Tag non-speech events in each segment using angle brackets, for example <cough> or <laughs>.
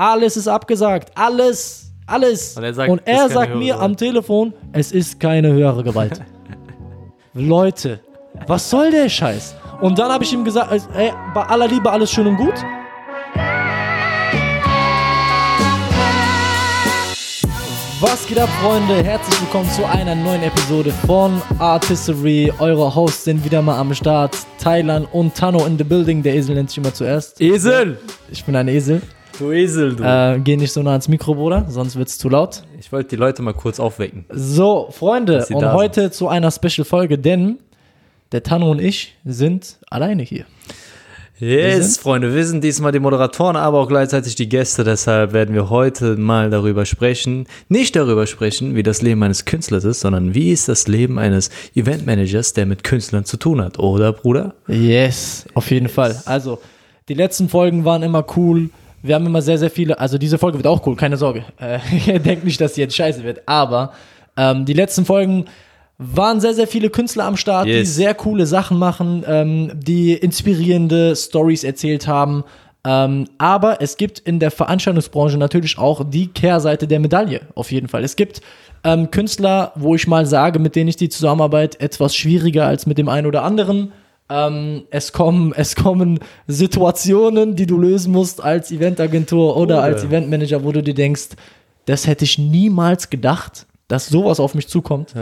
Alles ist abgesagt. Alles. Alles. Und er sagt, Und er sagt mir Gewalt. am Telefon, es ist keine höhere Gewalt. <laughs> Leute, was soll der Scheiß? Und dann habe ich ihm gesagt, ey, bei aller Liebe alles schön und gut. Was geht ab, Freunde? Herzlich willkommen zu einer neuen Episode von Artistry. Eure Hosts sind wieder mal am Start. Thailand und Tano in the building. Der Esel nennt sich immer zuerst. Esel! Ich bin ein Esel. Du Esel, du. Äh, geh nicht so nah ans Mikro, Bruder, sonst wird's zu laut. ich wollte die Leute mal kurz aufwecken. So, Freunde, und heute zu einer Special-Folge, denn der Tano und ich sind alleine hier. Yes, sind- Freunde, wir sind diesmal die Moderatoren, aber auch gleichzeitig die Gäste. Deshalb werden wir heute mal darüber sprechen. Nicht darüber sprechen, wie das Leben eines Künstlers ist, sondern wie ist das Leben eines Eventmanagers, der mit Künstlern zu tun hat. Oder, Bruder? Yes, auf jeden Fall. Also, die letzten Folgen waren immer cool. Wir haben immer sehr, sehr viele. Also, diese Folge wird auch cool, keine Sorge. Äh, <laughs> ihr denkt nicht, dass sie jetzt scheiße wird. Aber ähm, die letzten Folgen waren sehr, sehr viele Künstler am Start, die Yes. sehr coole Sachen machen, ähm, die inspirierende Stories erzählt haben. Ähm, aber es gibt in der Veranstaltungsbranche natürlich auch die Kehrseite der Medaille, auf jeden Fall. Es gibt ähm, Künstler, wo ich mal sage, mit denen ich die Zusammenarbeit etwas schwieriger als mit dem einen oder anderen. Ähm, es, kommen, <laughs> es kommen Situationen, die du lösen musst als Eventagentur oder Oder- als Eventmanager, wo du dir denkst, das hätte ich niemals gedacht, dass sowas auf mich zukommt.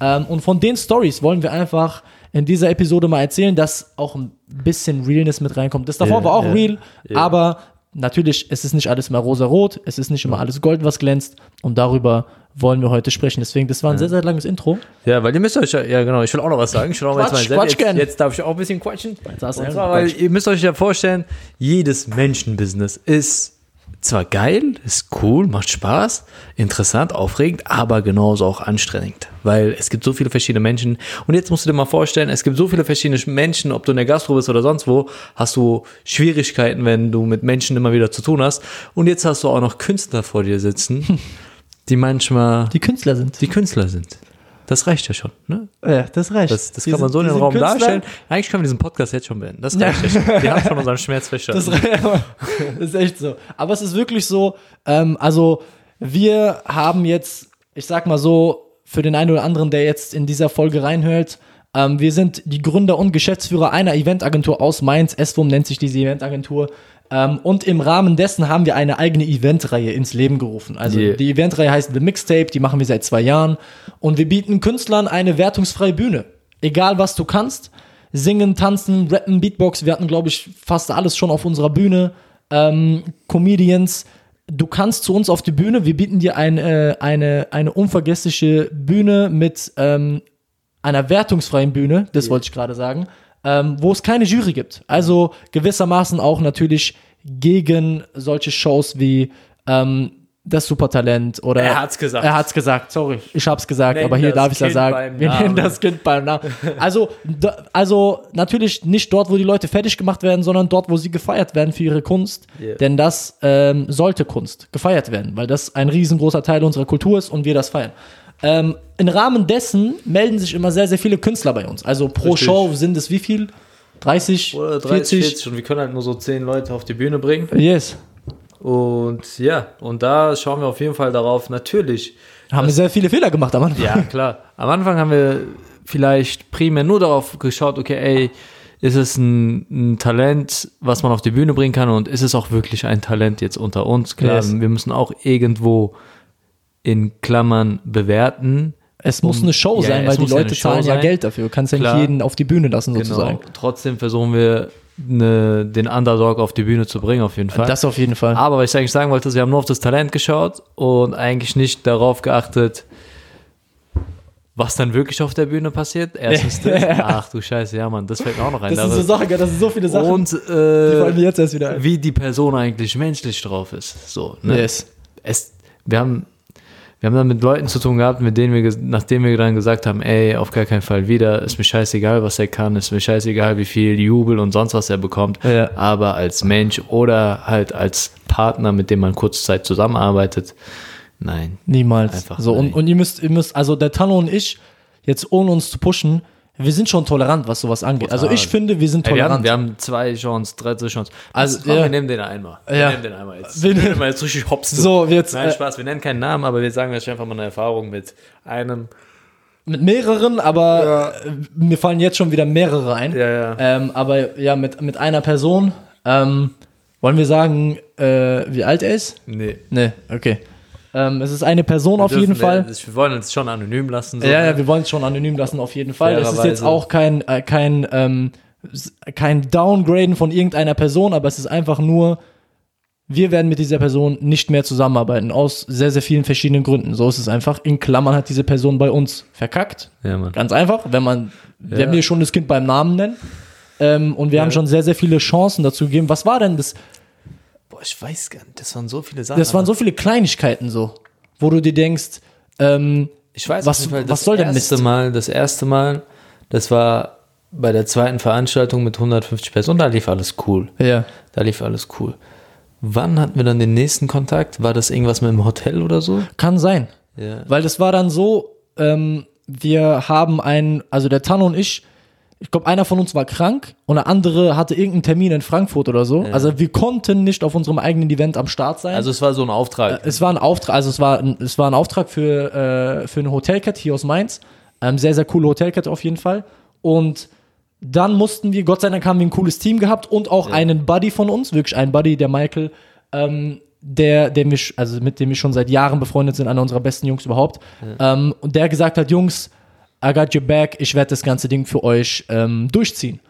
Ähm, und von den Stories wollen wir einfach in dieser Episode mal erzählen, dass auch ein bisschen Realness mit reinkommt. Das davor Ja, war auch ja, real, ja. aber natürlich, es ist nicht alles immer rosa-rot, es ist nicht immer alles Gold, was glänzt. Und darüber wollen wir heute sprechen. Deswegen, das war ein sehr, sehr langes Intro. Ja, weil ihr müsst euch ja, ja genau, ich will auch noch was sagen. Ich will auch mal Quatsch, jetzt, mal Quatsch jetzt, jetzt darf ich auch ein bisschen quatschen. Und ja zwar, weil ihr müsst euch ja vorstellen, jedes Menschenbusiness ist zwar geil, ist cool, macht Spaß, interessant, aufregend, aber genauso auch anstrengend. Weil es gibt so viele verschiedene Menschen. Und jetzt musst du dir mal vorstellen, es gibt so viele verschiedene Menschen, ob du in der Gastro bist oder sonst wo, hast du Schwierigkeiten, wenn du mit Menschen immer wieder zu tun hast. Und jetzt hast du auch noch Künstler vor dir sitzen, die manchmal Die Künstler sind. die Künstler sind. Das reicht ja schon. Ne? Ja, das reicht. Das, das kann man sind- so in den Raum Künstler. darstellen. Eigentlich können wir diesen Podcast jetzt schon beenden. Das reicht ja schon. Wir haben schon unseren Schmerz verstanden. das ist echt so. Aber es ist wirklich so, ähm, also wir haben jetzt, ich sag mal so, für den einen oder anderen, der jetzt in dieser Folge reinhört, ähm, wir sind die Gründer und Geschäftsführer einer Eventagentur aus Mainz. SWOM nennt sich diese Eventagentur. Ähm, und im Rahmen dessen haben wir eine eigene Eventreihe ins Leben gerufen. Also Yeah. die Eventreihe heißt The Mixtape, die machen wir seit zwei Jahren. Und wir bieten Künstlern eine wertungsfreie Bühne. Egal was du kannst. Singen, tanzen, rappen, Beatbox. Wir hatten, glaube ich, fast alles schon auf unserer Bühne. Ähm, Comedians. Du kannst zu uns auf die Bühne. Wir bieten dir ein, äh, eine, eine unvergessliche Bühne mit ähm, einer wertungsfreien Bühne, das wollte ich gerade sagen, ähm, wo es keine Jury gibt. Also gewissermaßen auch natürlich gegen solche Shows wie ähm, das Supertalent oder Er hat's gesagt. Er hat's gesagt, sorry, ich hab's gesagt, Nennen aber hier darf ich ja sagen. Wir nennen das Kind beim Namen. Also, da, also natürlich nicht dort, wo die Leute fertig gemacht werden, sondern dort, wo sie gefeiert werden für ihre Kunst. Yeah. Denn das ähm, sollte Kunst gefeiert werden, weil das ein riesengroßer Teil unserer Kultur ist und wir das feiern. Ähm, Im Rahmen dessen melden sich immer sehr, sehr viele Künstler bei uns. Also pro Richtig. Show sind es wie viel? 30, Oder 30, 40? 40 und wir können halt nur so 10 Leute auf die Bühne bringen. Yes. Und ja, und da schauen wir auf jeden Fall darauf. Natürlich, Haben wir sehr viele Fehler gemacht am Anfang. ja klar, am Anfang haben wir vielleicht primär nur darauf geschaut, okay, ey, ist es ein, ein Talent, was man auf die Bühne bringen kann und ist es auch wirklich ein Talent jetzt unter uns? Klar, Yes. wir müssen auch irgendwo in Klammern bewerten. Es muss eine Show Ja, sein, weil die ja Leute zahlen ja sein. Geld dafür. Du kannst ja nicht jeden auf die Bühne lassen, sozusagen. Genau. Trotzdem versuchen wir, ne, den Underdog auf die Bühne zu bringen, auf jeden Fall. Das auf jeden Fall. Aber was ich eigentlich sagen wollte, ist, wir haben nur auf das Talent geschaut und eigentlich nicht darauf geachtet, was dann wirklich auf der Bühne passiert. Erstens <laughs> das. Ach du Scheiße, ja Mann, das fällt mir auch noch ein. Das ist so Sachen, das sind so viele Sachen. und die fallen mir äh, jetzt erst wieder ein. wie die Person eigentlich menschlich drauf ist. So, ne? Yes. es, wir haben, wir haben dann mit Leuten zu tun gehabt, mit denen wir, nachdem wir dann gesagt haben, ey, auf gar keinen Fall wieder, ist mir scheißegal, was er kann, ist mir scheißegal, wie viel Jubel und sonst was er bekommt, Ja. aber als Mensch oder halt als Partner, mit dem man kurze Zeit zusammenarbeitet, nein. Niemals. Einfach so, und, nein. und ihr müsst, ihr müsst, also der Tano und ich, jetzt ohne uns zu pushen, wir sind schon tolerant, was sowas angeht. Also Total. ich finde, wir sind Ey, wir, haben, tolerant. wir haben zwei Chancen, dritte Chance. Also, Also, komm, ja. wir nehmen den einmal. Wir Ja. nehmen den einmal jetzt. Wir nehmen- mal jetzt richtig hops. so, jetzt Nein, äh, Spaß, wir nennen keinen Namen, aber wir sagen euch einfach mal eine Erfahrung mit einem. mit mehreren, aber äh, mir fallen jetzt schon wieder mehrere ein. Ja, ja. Ähm, aber ja, mit, mit einer Person. Ähm, wollen wir sagen, äh, wie alt er ist? Nee. Nee, okay. Ähm, es ist eine Person auf jeden Dürfen wir- Fall. Wir wollen uns schon anonym lassen. So, Ja, ne? ja, wir wollen es schon anonym lassen, auf jeden Fall. Es ist jetzt auch kein, äh, kein, ähm, kein Downgraden von irgendeiner Person, aber es ist einfach nur, wir werden mit dieser Person nicht mehr zusammenarbeiten, aus sehr, sehr vielen verschiedenen Gründen. So ist es einfach. In Klammern hat diese Person bei uns verkackt. Ja, Mann. Ganz einfach, wenn man, Ja. wenn wir schon das Kind beim Namen nennen. Ähm, und wir haben schon sehr, sehr viele Chancen dazu gegeben. Was war denn das? Ich weiß gar nicht. Das waren so viele Sachen. Das waren so viele Kleinigkeiten so, wo du dir denkst, ähm, Ich weiß Was- Fall, was das soll erste Mist? Mal, das erste Mal, das war bei der zweiten Veranstaltung mit 150 Personen, da lief alles cool. ja. Da lief alles cool. Wann hatten wir dann den nächsten Kontakt? War das irgendwas mit dem Hotel oder so? Kann sein. Ja. Weil das war dann so, ähm, wir haben einen, also der Tanno und ich, ich glaube, einer von uns war krank und der andere hatte irgendeinen Termin in Frankfurt oder so. Also wir konnten nicht auf unserem eigenen Event am Start sein. Also es war so ein Auftrag. es war ein Auftrag, also es war ein, es war ein Auftrag für, äh, für eine Hotelkette hier aus Mainz. Ähm, sehr, sehr coole Hotelkette auf jeden Fall. Und dann mussten wir, Gott sei Dank haben wir ein cooles Team gehabt und auch einen Buddy von uns, wirklich einen Buddy, der Michael, ähm, der, der mich, also mit dem wir schon seit Jahren befreundet sind, einer unserer besten Jungs überhaupt. Ähm, und der gesagt hat, Jungs, I got your back, ich werde das ganze Ding für euch ähm, durchziehen.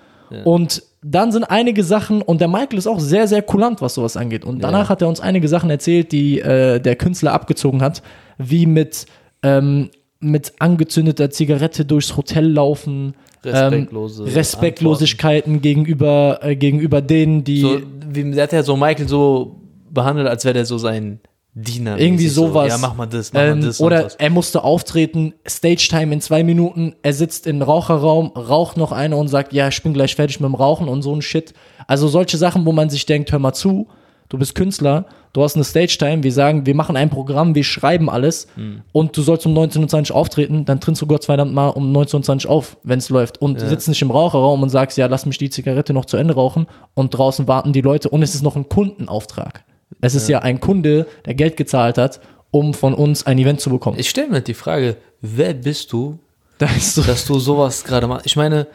Und dann sind einige Sachen, und der Michael ist auch sehr, sehr kulant, was sowas angeht. Und danach Ja. hat er uns einige Sachen erzählt, die äh, der Künstler abgezogen hat, wie mit, ähm, mit angezündeter Zigarette durchs Hotel laufen, Respektlose ähm, Respektlosigkeiten gegenüber, äh, gegenüber denen, die So, wie, der hat ja so Michael so behandelt, als wäre der so sein Diener. Irgendwie sowas. So. Ja, mach mal das, mach ähm, mal das. oder und was. er musste auftreten, Stage-Time in zwei Minuten, er sitzt im Raucherraum, raucht noch eine und sagt, ja, ich bin gleich fertig mit dem Rauchen und so ein Shit. Also solche Sachen, wo man sich denkt, hör mal zu, du bist Künstler, du hast eine Stage-Time, wir sagen, wir machen ein Programm, wir schreiben alles Hm. und du sollst um 19.20 Uhr auftreten, dann trittst du Gott sei Dank mal um 19.20 Uhr auf, wenn es läuft und sitzt nicht im Raucherraum und sagst, ja, lass mich die Zigarette noch zu Ende rauchen und draußen warten die Leute und es ist noch ein Kundenauftrag. Es ist ja ein Kunde, der Geld gezahlt hat, um von uns ein Event zu bekommen. Ich stelle mir die Frage, wer bist du, <laughs> Da ist so, dass du sowas gerade machst? Ich meine,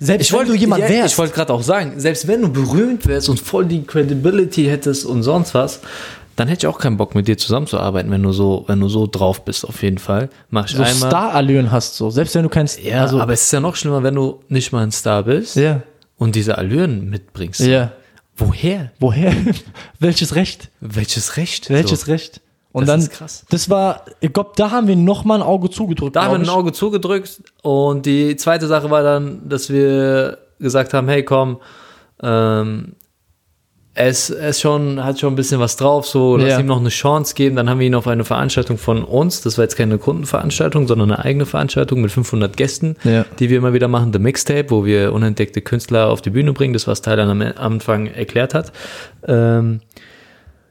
selbst ich wenn du jemand ja, wärst, Ich wollte gerade auch sagen, selbst wenn du berühmt wärst und voll die Credibility hättest und sonst was, dann hätte ich auch keinen Bock mit dir zusammenzuarbeiten, wenn du so, wenn du so drauf bist, auf jeden Fall. Mach ich so einmal. Star-Allüren hast, so. Selbst wenn du kein ja, also, aber es ist ja noch schlimmer, wenn du nicht mal ein Star bist ja, und diese Allüren mitbringst. ja. Woher? Woher? <laughs> Welches Recht? Welches Recht? Welches so. Recht? Und Das dann, ist krass. das war, ich glaube, da haben wir nochmal ein Auge zugedrückt. Da haben wir ein. Auge zugedrückt und die zweite Sache war dann, dass wir gesagt haben, hey komm, ähm, es, es schon, hat schon ein bisschen was drauf, so lass Ja. ihm noch eine Chance geben. Dann haben wir ihn auf eine Veranstaltung von uns, das war jetzt keine Kundenveranstaltung, sondern eine eigene Veranstaltung mit 500 Gästen, Ja. die wir immer wieder machen, The Mixtape, wo wir unentdeckte Künstler auf die Bühne bringen, das was Tyler am Anfang erklärt hat. Ähm,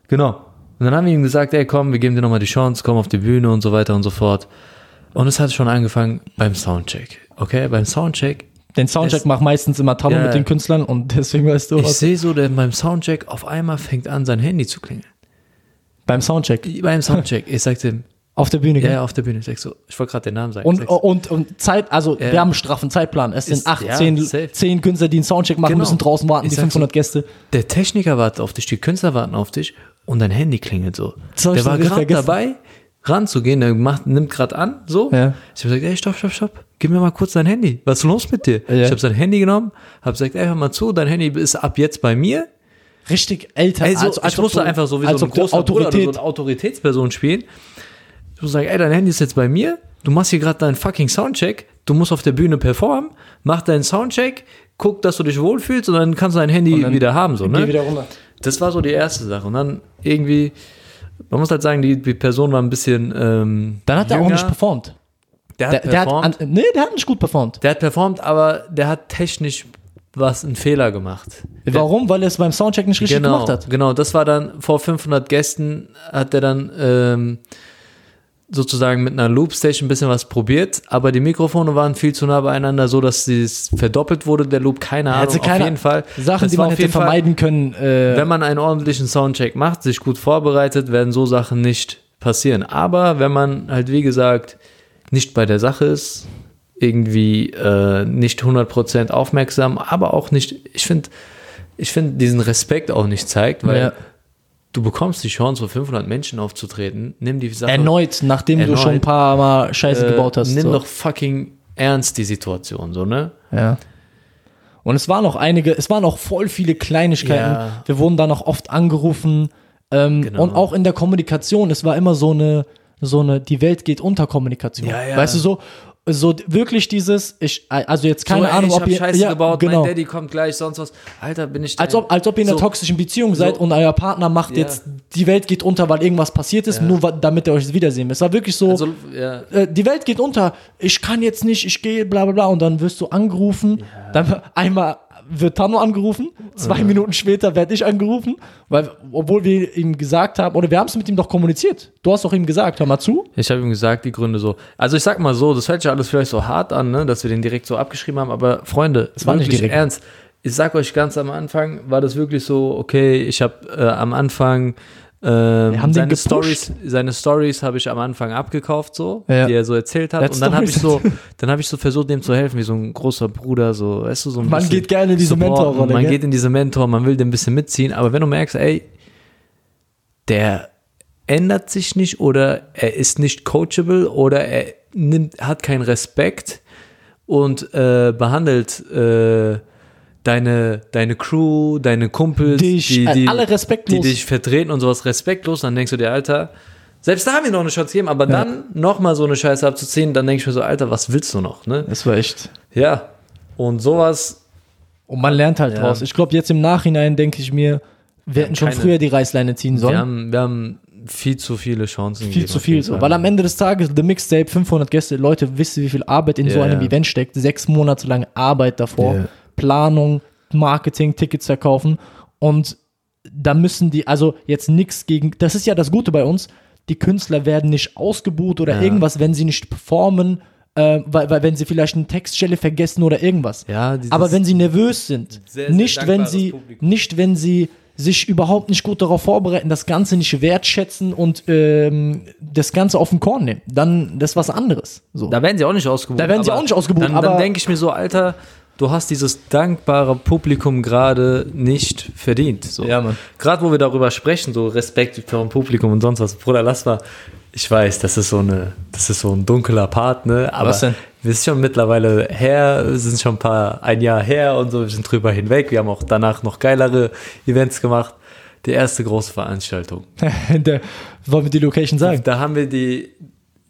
genau. Und dann haben wir ihm gesagt, ey komm, wir geben dir nochmal die Chance, komm auf die Bühne und so weiter und so fort. Und es hat schon angefangen beim Soundcheck. Okay, beim Soundcheck. Den Soundcheck macht meistens immer Tammo Ja. mit den Künstlern und deswegen weißt du Ich was. sehe so, der beim Soundcheck auf einmal fängt an, sein Handy zu klingeln. Beim Soundcheck. Beim <laughs> Soundcheck. Ich sagte ihm, Auf der Bühne, ja, gell? ja, auf der Bühne. Ich sag so, ich wollte gerade den Namen sagen. Und, Ich sag so, und, und Zeit, also Ja. wir haben einen straffen Zeitplan. Es sind acht, ja, zehn, safe. zehn Künstler, die einen Soundcheck machen Genau. müssen, draußen warten, Ich die sag 500 Gäste. der Techniker wartet auf dich, die Künstler warten auf dich und dein Handy klingelt so. Ich der war so gerade dabei, ranzugehen, der macht, nimmt gerade an, so. Ja. Ich habe gesagt, ey, stopp, stopp, stopp, gib mir mal kurz dein Handy. Was ist los mit dir? Ja. Ich habe sein Handy genommen, habe gesagt, ey, hör mal zu, dein Handy ist ab jetzt bei mir. Richtig älter. Also, als ich musste du- einfach so wie so ein großer Bruder oder Autorität. so eine Autoritätsperson spielen. Ich muss sagen, ey, dein Handy ist jetzt bei mir. Du machst hier gerade deinen fucking Soundcheck. Du musst auf der Bühne performen. Mach deinen Soundcheck. Guck, dass du dich wohlfühlst und dann kannst du dein Handy wieder haben. So, Geh ne? wieder runter. Das war so die erste Sache. Und dann irgendwie, man muss halt sagen, die, die Person war ein bisschen. Ähm, Dann hat er auch jünger. nicht performt. Der Der, hat der hat, performt. an, nee, der hat nicht gut performt. der hat performt, aber der hat technisch was einen Fehler gemacht. Warum? Weil er es beim Soundcheck nicht richtig genau, gemacht hat. Genau, das war dann vor 500 Gästen, hat er dann ähm, sozusagen mit einer Loopstation ein bisschen was probiert, aber die Mikrofone waren viel zu nah beieinander, so dass es verdoppelt wurde, der Loop, keine Ahnung, Also keine auf jeden Fall. Sachen, Das die man hätte jeden Fall- vermeiden können. Äh, Wenn man einen ordentlichen Soundcheck macht, sich gut vorbereitet, werden so Sachen nicht passieren. Aber wenn man halt, wie gesagt, nicht bei der Sache ist, irgendwie äh, nicht 100% aufmerksam, aber auch nicht, ich finde, ich finde diesen Respekt auch nicht zeigt, weil Ja. du bekommst die Chance, vor 500 Menschen aufzutreten, nimm die Sache erneut, nachdem du Erneut. schon ein paar Mal Scheiße äh, gebaut hast. nimm so. doch fucking ernst die Situation, so, ne? Ja. Und es waren noch einige, es waren auch voll viele Kleinigkeiten. Ja. Wir wurden da noch oft angerufen. Ähm, Genau. Und auch in der Kommunikation, es war immer so eine, so eine, die Welt geht unter Kommunikation. Ja, ja. Weißt du, so, so wirklich dieses, ich, also jetzt keine so, ey, Ahnung, ob ihr, Scheiße ja, gebaut, genau. mein Daddy kommt gleich, sonst was. Alter, bin ich Als ob, als ob ihr in einer toxischen Beziehung seid So. und euer Partner macht Ja. jetzt, die Welt geht unter, weil irgendwas passiert ist, nur wa- damit ihr euch wiedersehen. Es war wirklich so, Also, ja. äh, die Welt geht unter, ich kann jetzt nicht, ich gehe, bla bla bla. Und dann wirst du angerufen. Dann einmal wird Tano angerufen, zwei Minuten später werde ich angerufen, weil, obwohl wir ihm gesagt haben, oder wir haben es mit ihm doch kommuniziert. Du hast doch ihm gesagt, hör mal zu. Ich habe ihm gesagt, die Gründe so. Also ich sag mal so, das hört sich alles vielleicht so hart an, ne, dass wir den direkt so abgeschrieben haben, aber Freunde, es war nicht direkt. ernst. Ich sag euch ganz am Anfang, war das wirklich so, okay, ich habe äh, am Anfang ähm, seine. Stories, seine Stories habe ich am Anfang abgekauft, so, Ja. die er so erzählt hat. Und dann habe ich so, <laughs> dann habe ich so versucht, dem zu helfen, wie so ein großer Bruder, so, weißt du, so ein Man geht gerne in diese. Mentorrolle, Man gell? geht in diese Mentor, man will den ein bisschen mitziehen, aber wenn du merkst, ey, der ändert sich nicht oder er ist nicht coachable oder er nimmt, hat keinen Respekt und äh, behandelt äh, deine, deine Crew, deine Kumpels, Dich, äh, alle respektlos. die dich vertreten und sowas respektlos, dann denkst du dir, Alter, selbst da haben wir noch eine Chance gegeben, aber dann nochmal so eine Scheiße abzuziehen, dann denke ich mir so, Alter, was willst du noch, ne? Das war echt. Ja. Und sowas, Und man lernt halt Ja. draus. Ich glaube, jetzt im Nachhinein denke ich mir, wir hätten schon keine- früher die Reißleine ziehen sollen. wir haben, wir haben viel zu viele Chancen viel gegeben, zu viel so. Weil am Ende des Tages, The Mixtape, 500 Gäste, Leute, wisst ihr, wie viel Arbeit in so Ja, einem ja. Event steckt? Sechs Monate lang Arbeit davor, Ja. Planung, Marketing, Tickets verkaufen und da müssen die, also jetzt nichts gegen, das ist ja das Gute bei uns, die Künstler werden nicht ausgebucht oder Ja. irgendwas, wenn sie nicht performen, äh, weil, weil wenn sie vielleicht eine Textstelle vergessen oder irgendwas. Ja, Aber wenn sie nervös sind, Sehr, sehr nicht wenn sie, Publikum. nicht wenn sie sich überhaupt nicht gut darauf vorbereiten, das Ganze nicht wertschätzen und ähm, das Ganze auf den Korn nehmen, dann das ist was anderes. So. Da werden sie auch nicht ausgebucht. Da werden sie auch nicht ausgebucht, Dann, aber- dann denke ich mir so, Alter, du hast dieses dankbare Publikum gerade nicht verdient. So. Ja, Mann. Gerade wo wir darüber sprechen, so Respekt für ein Publikum und sonst was. Bruder, lass mal. Ich weiß, das ist so eine, das ist so ein dunkler Part, ne? Aber Was denn? wir sind schon mittlerweile her, wir sind schon ein paar, ein Jahr her und so, wir sind drüber hinweg. Wir haben auch danach noch geilere Events gemacht. Die erste große Veranstaltung. <laughs> Der, wollen wir die Location sagen? Da haben wir die,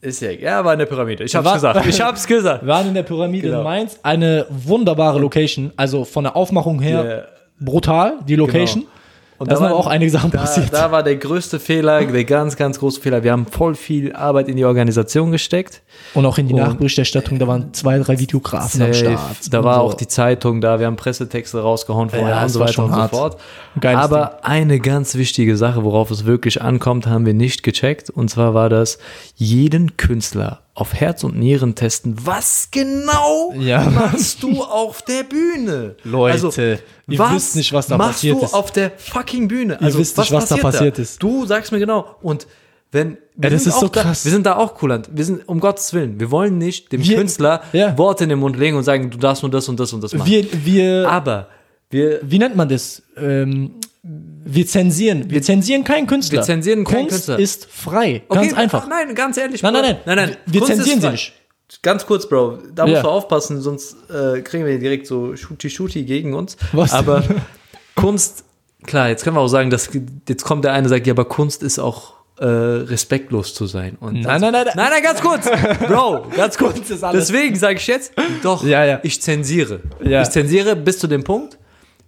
ist ja, ja, war in der Pyramide. Ich hab's War- gesagt. Ich hab's gesagt. Wir <laughs> waren in der Pyramide Genau. in Mainz, eine wunderbare Location, also von der Aufmachung her Ja. brutal, die Location. Genau. Und da sind aber auch einige Sachen da, passiert. Da war der größte Fehler, der ganz, ganz große Fehler. Wir haben voll viel Arbeit in die Organisation gesteckt. Und auch in die Und- Nachberichterstattung, da waren zwei, drei Videografen am Safe. Start. Da war so. auch die Zeitung da, wir haben Pressetexte rausgehauen vorher Ja, und so weiter und hart. so fort. Geiles Aber eine ganz wichtige Sache, worauf es wirklich ankommt, haben wir nicht gecheckt. Und zwar war das, jeden Künstler auf Herz und Nieren testen. Was genau Ja. machst du auf der Bühne? Also, Leute, ihr wisst nicht, was da machst passiert du ist. auf der fucking Bühne? Also, wisst nicht, was da passiert ist. Du sagst mir genau. Und wenn wir Ja, das sind ist so auch da, krass. wir sind da auch kulant. Wir sind um Gottes Willen. Wir wollen nicht dem Wir- Künstler ja. Worte in den Mund legen und sagen, du darfst nur das und das und das machen. wir, wir, Aber wir, wie nennt man das? Ähm, wir zensieren. Wir zensieren keinen Künstler. Wir zensieren keinen Kunst Künstler. ist frei. Ganz einfach. ach, Nein, ganz ehrlich. Nein, Bro. nein, nein. nein, nein. Wir Kunst ist zensieren sie nicht. Ganz kurz, Bro. Da Ja. musst du aufpassen, sonst äh, kriegen wir direkt so Schuti-Schuti gegen uns. Was? Aber <laughs> Kunst, klar, jetzt können wir auch sagen, dass jetzt kommt der eine und sagt, ja, aber Kunst ist auch äh, respektlos zu sein. Und Nein, nein, nein, nein. Nein, nein, ganz kurz. Bro, ganz <laughs> kurz. Ist alles. Deswegen sage ich jetzt, doch, Ja, ja. ich zensiere. Ich zensiere bis zu dem Punkt,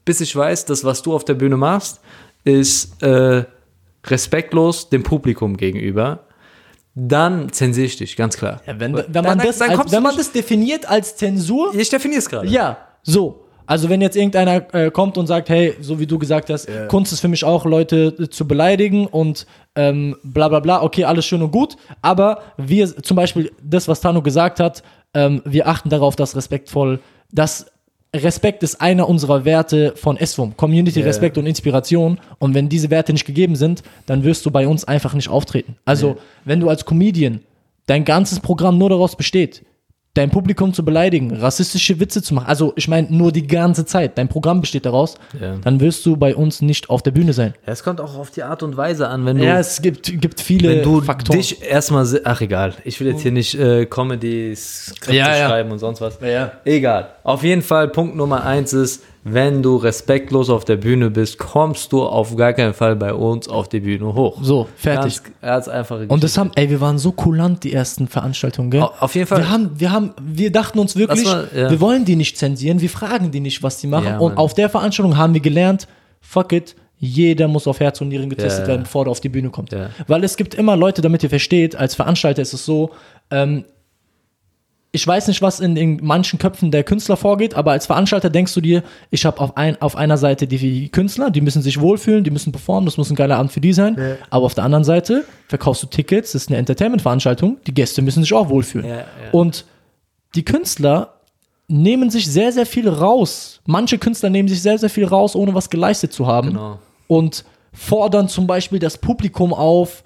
bis ich weiß, dass was du auf der Bühne machst, ist äh, respektlos dem Publikum gegenüber. Dann zensiere ich dich, ganz klar. Ja, wenn, wenn, man, dann- das, dann als, wenn man das definiert als Zensur, Ich definiere es gerade. ja, so. Also wenn jetzt irgendeiner äh, kommt und sagt, hey, so wie du gesagt hast, Kunst ist für mich auch Leute äh, zu beleidigen und ähm, bla bla bla, okay, alles schön und gut, aber wir, zum Beispiel das, was Tano gesagt hat, ähm, wir achten darauf, dass respektvoll, dass Respekt ist einer unserer Werte von SWUM, Community, Ja. Respekt und Inspiration. Und wenn diese Werte nicht gegeben sind, dann wirst du bei uns einfach nicht auftreten. Also, wenn du als Comedian dein ganzes Programm nur daraus besteht, dein Publikum zu beleidigen, rassistische Witze zu machen, also ich meine nur die ganze Zeit, dein Programm besteht daraus, Ja. dann wirst du bei uns nicht auf der Bühne sein. Ja, es kommt auch auf die Art und Weise an, wenn du, Ja, es gibt, gibt viele wenn du Faktoren. dich erstmal, ach egal, ich will jetzt hier nicht äh, Comedy-Skripte Ja, ja. schreiben und sonst was. Ja. Egal. Auf jeden Fall, Punkt Nummer eins ist, wenn du respektlos auf der Bühne bist, kommst du auf gar keinen Fall bei uns auf die Bühne hoch. So, fertig. Ganz, ganz einfache Und das haben, ey, wir waren so kulant, die ersten Veranstaltungen, gell? Au- auf jeden Fall. Wir haben, wir haben, wir dachten uns wirklich, war- ja. wir wollen die nicht zensieren, wir fragen die nicht, was die machen. Ja, und auf der Veranstaltung haben wir gelernt, fuck it, jeder muss auf Herz und Nieren getestet Ja. werden, bevor er auf die Bühne kommt. Ja. Weil es gibt immer Leute, damit ihr versteht, als Veranstalter ist es so, ähm, ich weiß nicht, was in, in manchen Köpfen der Künstler vorgeht, aber als Veranstalter denkst du dir, ich habe auf, ein, auf einer Seite die Künstler, die müssen sich wohlfühlen, die müssen performen, das muss ein geiler Abend für die sein. Aber auf der anderen Seite verkaufst du Tickets, das ist eine Entertainment-Veranstaltung, die Gäste müssen sich auch wohlfühlen. Ja, ja. Und die Künstler nehmen sich sehr, sehr viel raus. Manche Künstler nehmen sich sehr, sehr viel raus, ohne was geleistet zu haben. Genau. Und fordern zum Beispiel das Publikum auf.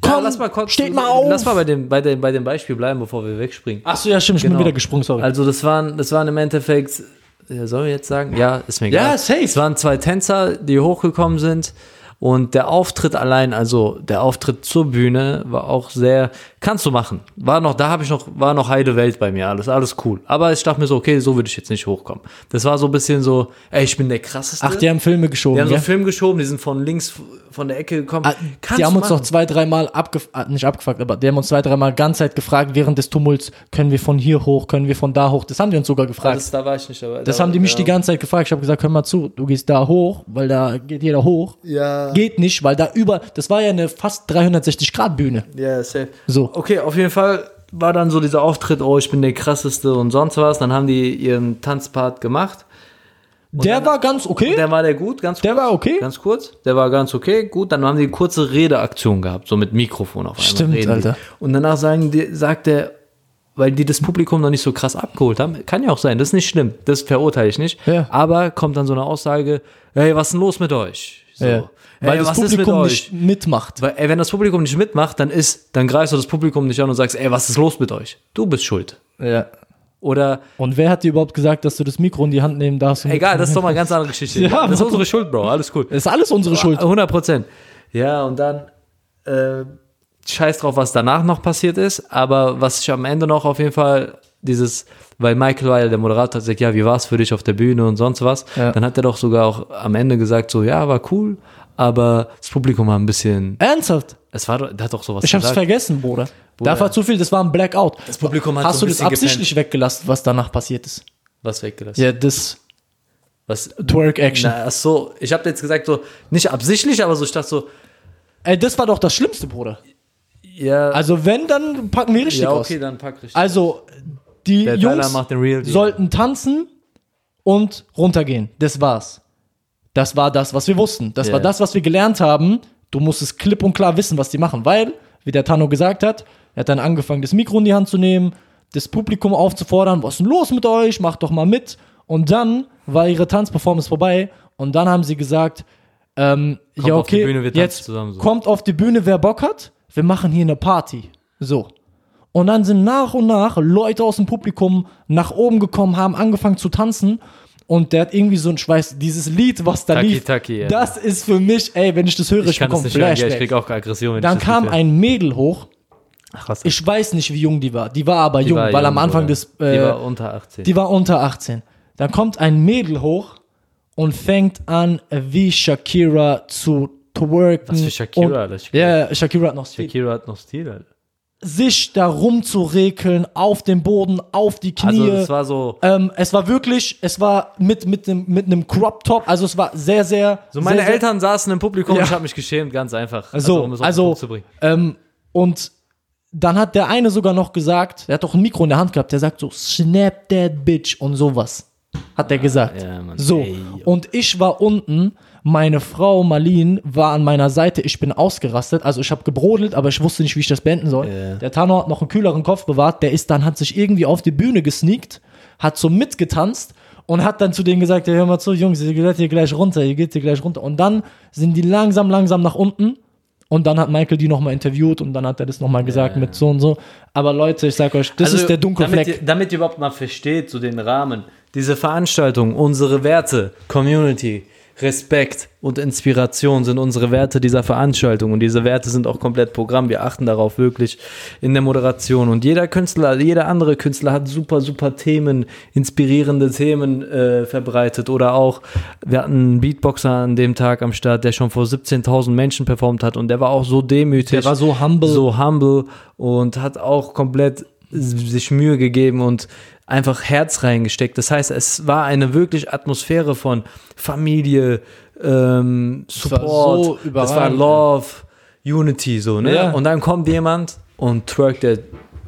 Komm, Ja, lass mal kurz, steht mal auf. Lass mal bei dem, bei, dem, bei dem Beispiel bleiben, bevor wir wegspringen. Achso, ja, stimmt, ich bin Genau. wieder gesprungen, sorry. Also das waren, das waren im Endeffekt, ja, soll ich jetzt sagen? Ja, ist mir egal. Ja, safe. Es waren zwei Tänzer, die hochgekommen sind und der Auftritt allein, also der Auftritt zur Bühne war auch sehr, kannst du machen. War noch, da habe ich noch, war noch heide Welt bei mir, alles, alles cool. Aber ich dachte mir so, okay, so würde ich jetzt nicht hochkommen. Das war so ein bisschen so, ey, ich bin der krasseste. Ach, die haben Filme geschoben. Die haben so ja? einen Film geschoben, die sind von links von der Ecke gekommen. Ah, die haben uns machen. noch zwei, dreimal abgefragt, nicht abgefragt, aber die haben uns zwei, dreimal ganz Zeit gefragt, während des Tumults, können wir von hier hoch, können wir von da hoch? Das haben die uns sogar gefragt. das, da war ich nicht dabei. Das Da haben die mich ja. die ganze Zeit gefragt. Ich habe gesagt, hör mal zu, du gehst da hoch, weil da geht jeder hoch. Ja. Geht nicht, weil da über, das war ja eine fast 360-Grad-Bühne. Ja, safe. So. Okay, auf jeden Fall war dann so dieser Auftritt, oh, ich bin der krasseste und sonst was. Dann haben die ihren Tanzpart gemacht. Der war ganz okay. Der war der gut, ganz Der kurz. war okay. Ganz kurz. Der war ganz okay, gut. Dann haben die eine kurze Redeaktion gehabt, so mit Mikrofon auf einmal. Stimmt, reden die. Alter. Und danach sagen die, sagt der, weil die das Publikum noch nicht so krass abgeholt haben, kann ja auch sein, das ist nicht schlimm, das verurteile ich nicht. Ja. Aber kommt dann so eine Aussage, hey, was ist denn los mit euch? So. Ja. Weil das ist mit Publikum euch? nicht mitmacht. Weil, ey, wenn das Publikum nicht mitmacht, dann ist, dann greifst du das Publikum nicht an und sagst, ey, was ist los mit euch? Du bist schuld. Ja. Oder, Und wer hat dir überhaupt gesagt, dass du das Mikro in die Hand nehmen darfst? und egal, das ist doch mal eine ganz andere Geschichte. <laughs> Ja, das ist unsere Schuld, Bro, alles gut. Das ist alles unsere Schuld. 100 Prozent. Ja, und dann, äh, scheiß drauf, was danach noch passiert ist, aber was ich am Ende noch auf jeden Fall, dieses, weil Michael ja der Moderator, hat gesagt, ja, wie war es für dich auf der Bühne und sonst was, Ja. dann hat er doch sogar auch am Ende gesagt, so, ja, war cool, aber das Publikum war ein bisschen, Ernsthaft? es war, doch- der hat doch sowas Ich hab's gesagt. vergessen, Bruder. Da war zu viel, das war ein Blackout. Das Publikum hat Hast so du das absichtlich weggelassen, was danach passiert ist? Was weggelassen? Ja, das Was? Twerk-Action. Na, ach so, ich habe jetzt gesagt, so, nicht absichtlich, aber so, ich dachte so, Ey, das war doch das Schlimmste, Bruder. ja, Also wenn, dann packen wir richtig ja, aus. okay, dann pack richtig. Also, die Der Jungs macht den Real Deal. sollten tanzen und runtergehen. Das war's. Das war das, was wir wussten. Das Ja. war das, was wir gelernt haben. Du musstest klipp und klar wissen, was die machen, weil, wie der Tano gesagt hat, er hat dann angefangen, das Mikro in die Hand zu nehmen, das Publikum aufzufordern, was ist denn los mit euch, macht doch mal mit. Und dann war ihre Tanzperformance vorbei und dann haben sie gesagt, ähm, ja auf die okay, Bühne, jetzt zusammen so. kommt auf die Bühne, wer Bock hat, wir machen hier eine Party. So. Und dann sind nach und nach Leute aus dem Publikum nach oben gekommen, haben angefangen zu tanzen. Und der hat irgendwie so ein, ich weiß, dieses Lied, was da Taki lief, Taki, ja. das ist für mich, ey, wenn ich das höre, ich, ich bekomme nicht hören, ja, ich Flashback. krieg auch Aggression. Wenn dann ich das kam ein Mädel hoch. Ach, was Ich weiß nicht, wie jung die war. Die war aber Die jung, war weil am jung, Anfang Bruder. des. Äh, die war unter 18. die war unter 18. Dann kommt ein Mädel hoch und fängt an, wie Shakira zu twerken. Was für Shakira, Und, Alter? ja, Shakira hat noch Stil. Shakira hat noch Stil, Alter. Sich da rumzurekeln, auf dem Boden, auf die Knie. Also, das war so. ähm, es war wirklich, es war mit, mit, einem, mit einem Crop Top, also es war sehr, sehr. So, meine sehr, sehr, Eltern saßen im Publikum Ja. und ich habe mich geschämt, ganz einfach. So, um es auf den also, zu bringen. ähm, und dann hat der eine sogar noch gesagt, der hat doch ein Mikro in der Hand gehabt, der sagt so, snap that bitch und sowas. Hat der gesagt. ja, Mann. so. Ey, und ich war unten, Meine Frau Marlene war an meiner Seite, ich bin ausgerastet, also ich habe gebrodelt, aber ich wusste nicht, wie ich das beenden soll. Ja. Der Tano hat noch einen kühleren Kopf bewahrt, der ist dann, hat sich irgendwie auf die Bühne gesneakt, hat so mitgetanzt und hat dann zu denen gesagt, ja, hör mal zu, Jungs, ihr geht hier gleich runter, ihr geht hier gleich runter. Und dann sind die langsam, langsam nach unten und dann hat Michael die nochmal interviewt und dann hat er das nochmal gesagt mit so und so. Aber Leute, ich sag euch, das Also, ist der dunkle damit, Fleck. Ihr, damit ihr überhaupt mal versteht, so den Rahmen. Diese Veranstaltung, unsere Werte, Community, Respekt und Inspiration sind unsere Werte dieser Veranstaltung und diese Werte sind auch komplett Programm. Wir achten darauf wirklich in der Moderation und jeder Künstler, jeder andere Künstler hat super, super Themen, inspirierende Themen äh, verbreitet oder auch, wir hatten einen Beatboxer an dem Tag am Start, der schon vor 17.000 Menschen performt hat und der war auch so demütig. Der war so humble. So humble und hat auch komplett sich Mühe gegeben und einfach Herz reingesteckt. Das heißt, es war eine wirklich Atmosphäre von Familie, ähm, war Support, so es war Love, Unity, so, ne? Ja. Und dann kommt jemand und twerkt der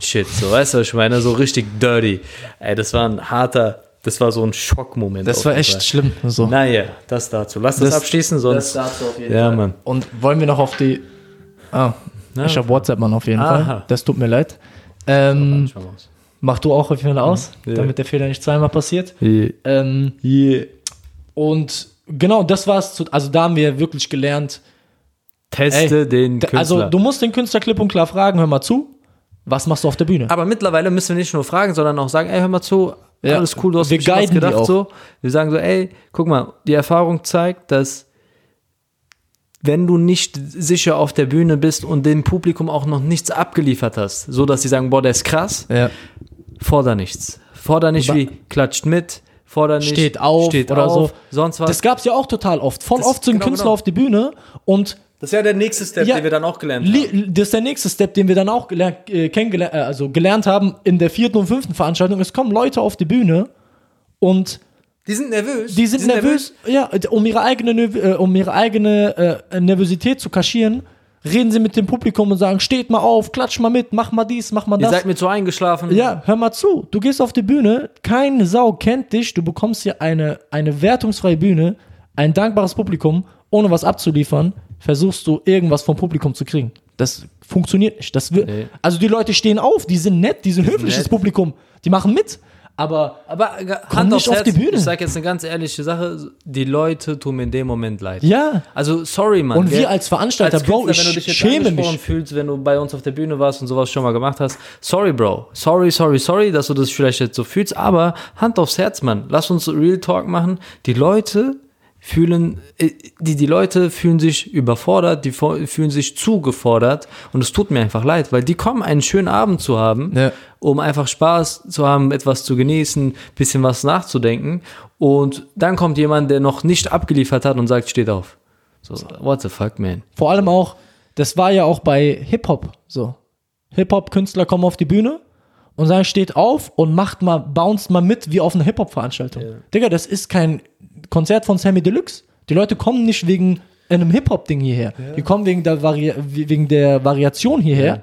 Shit, so, weißt du, was ich meine? So richtig dirty. Ey, das war ein harter, das war so ein Schockmoment. Das war echt Fall. schlimm. So. Naja, das dazu. Lass das, Das- abschließen, sonst. dazu auf jeden ja, Fall. Mann. Und wollen wir noch auf die. Ah, ich habe WhatsApp, Mann, auf jeden Aha. Fall. Das tut mir leid. Ähm, mach du auch auf jeden Fall aus, Ja. damit der Fehler nicht zweimal passiert. Yeah. Ähm, Und genau, das war's. Zu, also da haben wir wirklich gelernt. Teste Ey, den d- Künstler. Also du musst den Künstler klipp und klar fragen, hör mal zu, was machst du auf der Bühne? Aber mittlerweile müssen wir nicht nur fragen, sondern auch sagen, ey, hör mal zu, Ja, alles cool, du hast wir gedacht auch. so. Wir sagen so, ey, guck mal, die Erfahrung zeigt, dass wenn du nicht sicher auf der Bühne bist und dem Publikum auch noch nichts abgeliefert hast, so dass sie sagen, boah, der ist krass, Ja. forder nichts. Forder nicht wie klatscht mit, forder nicht Steht auf steht oder auf, so. sonst was. Das gab's ja auch total oft. Von Das- oft sind genau, Künstler genau. auf die Bühne und das ist ja der nächste Step, Ja, den wir dann auch gelernt haben. das ist der nächste Step, den wir dann auch gelernt, äh, kennengelernt, äh, also gelernt haben in der vierten und fünften Veranstaltung. Es kommen Leute auf die Bühne und Die sind nervös. die sind, nervös, ja, um ihre eigene, äh, um ihre eigene äh, Nervosität zu kaschieren, reden sie mit dem Publikum und sagen, steht mal auf, klatsch mal mit, mach mal dies, mach mal Ihr das. seid mir zu eingeschlafen. Ja, hör mal zu. Du gehst auf die Bühne, keine Sau kennt dich, du bekommst hier eine, eine wertungsfreie Bühne, ein dankbares Publikum, ohne was abzuliefern, versuchst du irgendwas vom Publikum zu kriegen. Das funktioniert nicht. Das wird, Nee. Also die Leute stehen auf, die sind nett, die sind höflich, nett. das Publikum, die machen mit, aber Aber Komm Hand nicht aufs auf Herz, die Bühne. ich sag jetzt eine ganz ehrliche Sache, die Leute tun mir in dem Moment leid. ja. Also sorry, Mann. Und wir als Veranstalter, Als Bro, Künstler, ich wenn du dich jetzt schäme mich. fühlst, wenn du bei uns auf der Bühne warst und sowas schon mal gemacht hast. Sorry, Bro. Sorry, sorry, sorry, dass du das vielleicht jetzt so fühlst, aber Hand aufs Herz, Mann. Lass uns Real Talk machen. Die Leute fühlen, äh, die, die Leute fühlen sich überfordert, die fühlen sich zugefordert und es tut mir einfach leid, weil die kommen, einen schönen Abend zu haben, Ja. um einfach Spaß zu haben, etwas zu genießen, bisschen was nachzudenken und dann kommt jemand, der noch nicht abgeliefert hat und sagt, steht auf. So, what the fuck, man? Vor allem auch, das war ja auch bei Hip-Hop so. Hip-Hop-Künstler kommen auf die Bühne und sagen, steht auf und macht mal, bounced mal mit wie auf einer Hip-Hop-Veranstaltung. Digga, das ist kein Konzert von Sammy Deluxe. Die Leute kommen nicht wegen einem Hip-Hop-Ding hierher. Die kommen wegen der, Vari wegen der Variation hierher. Ja.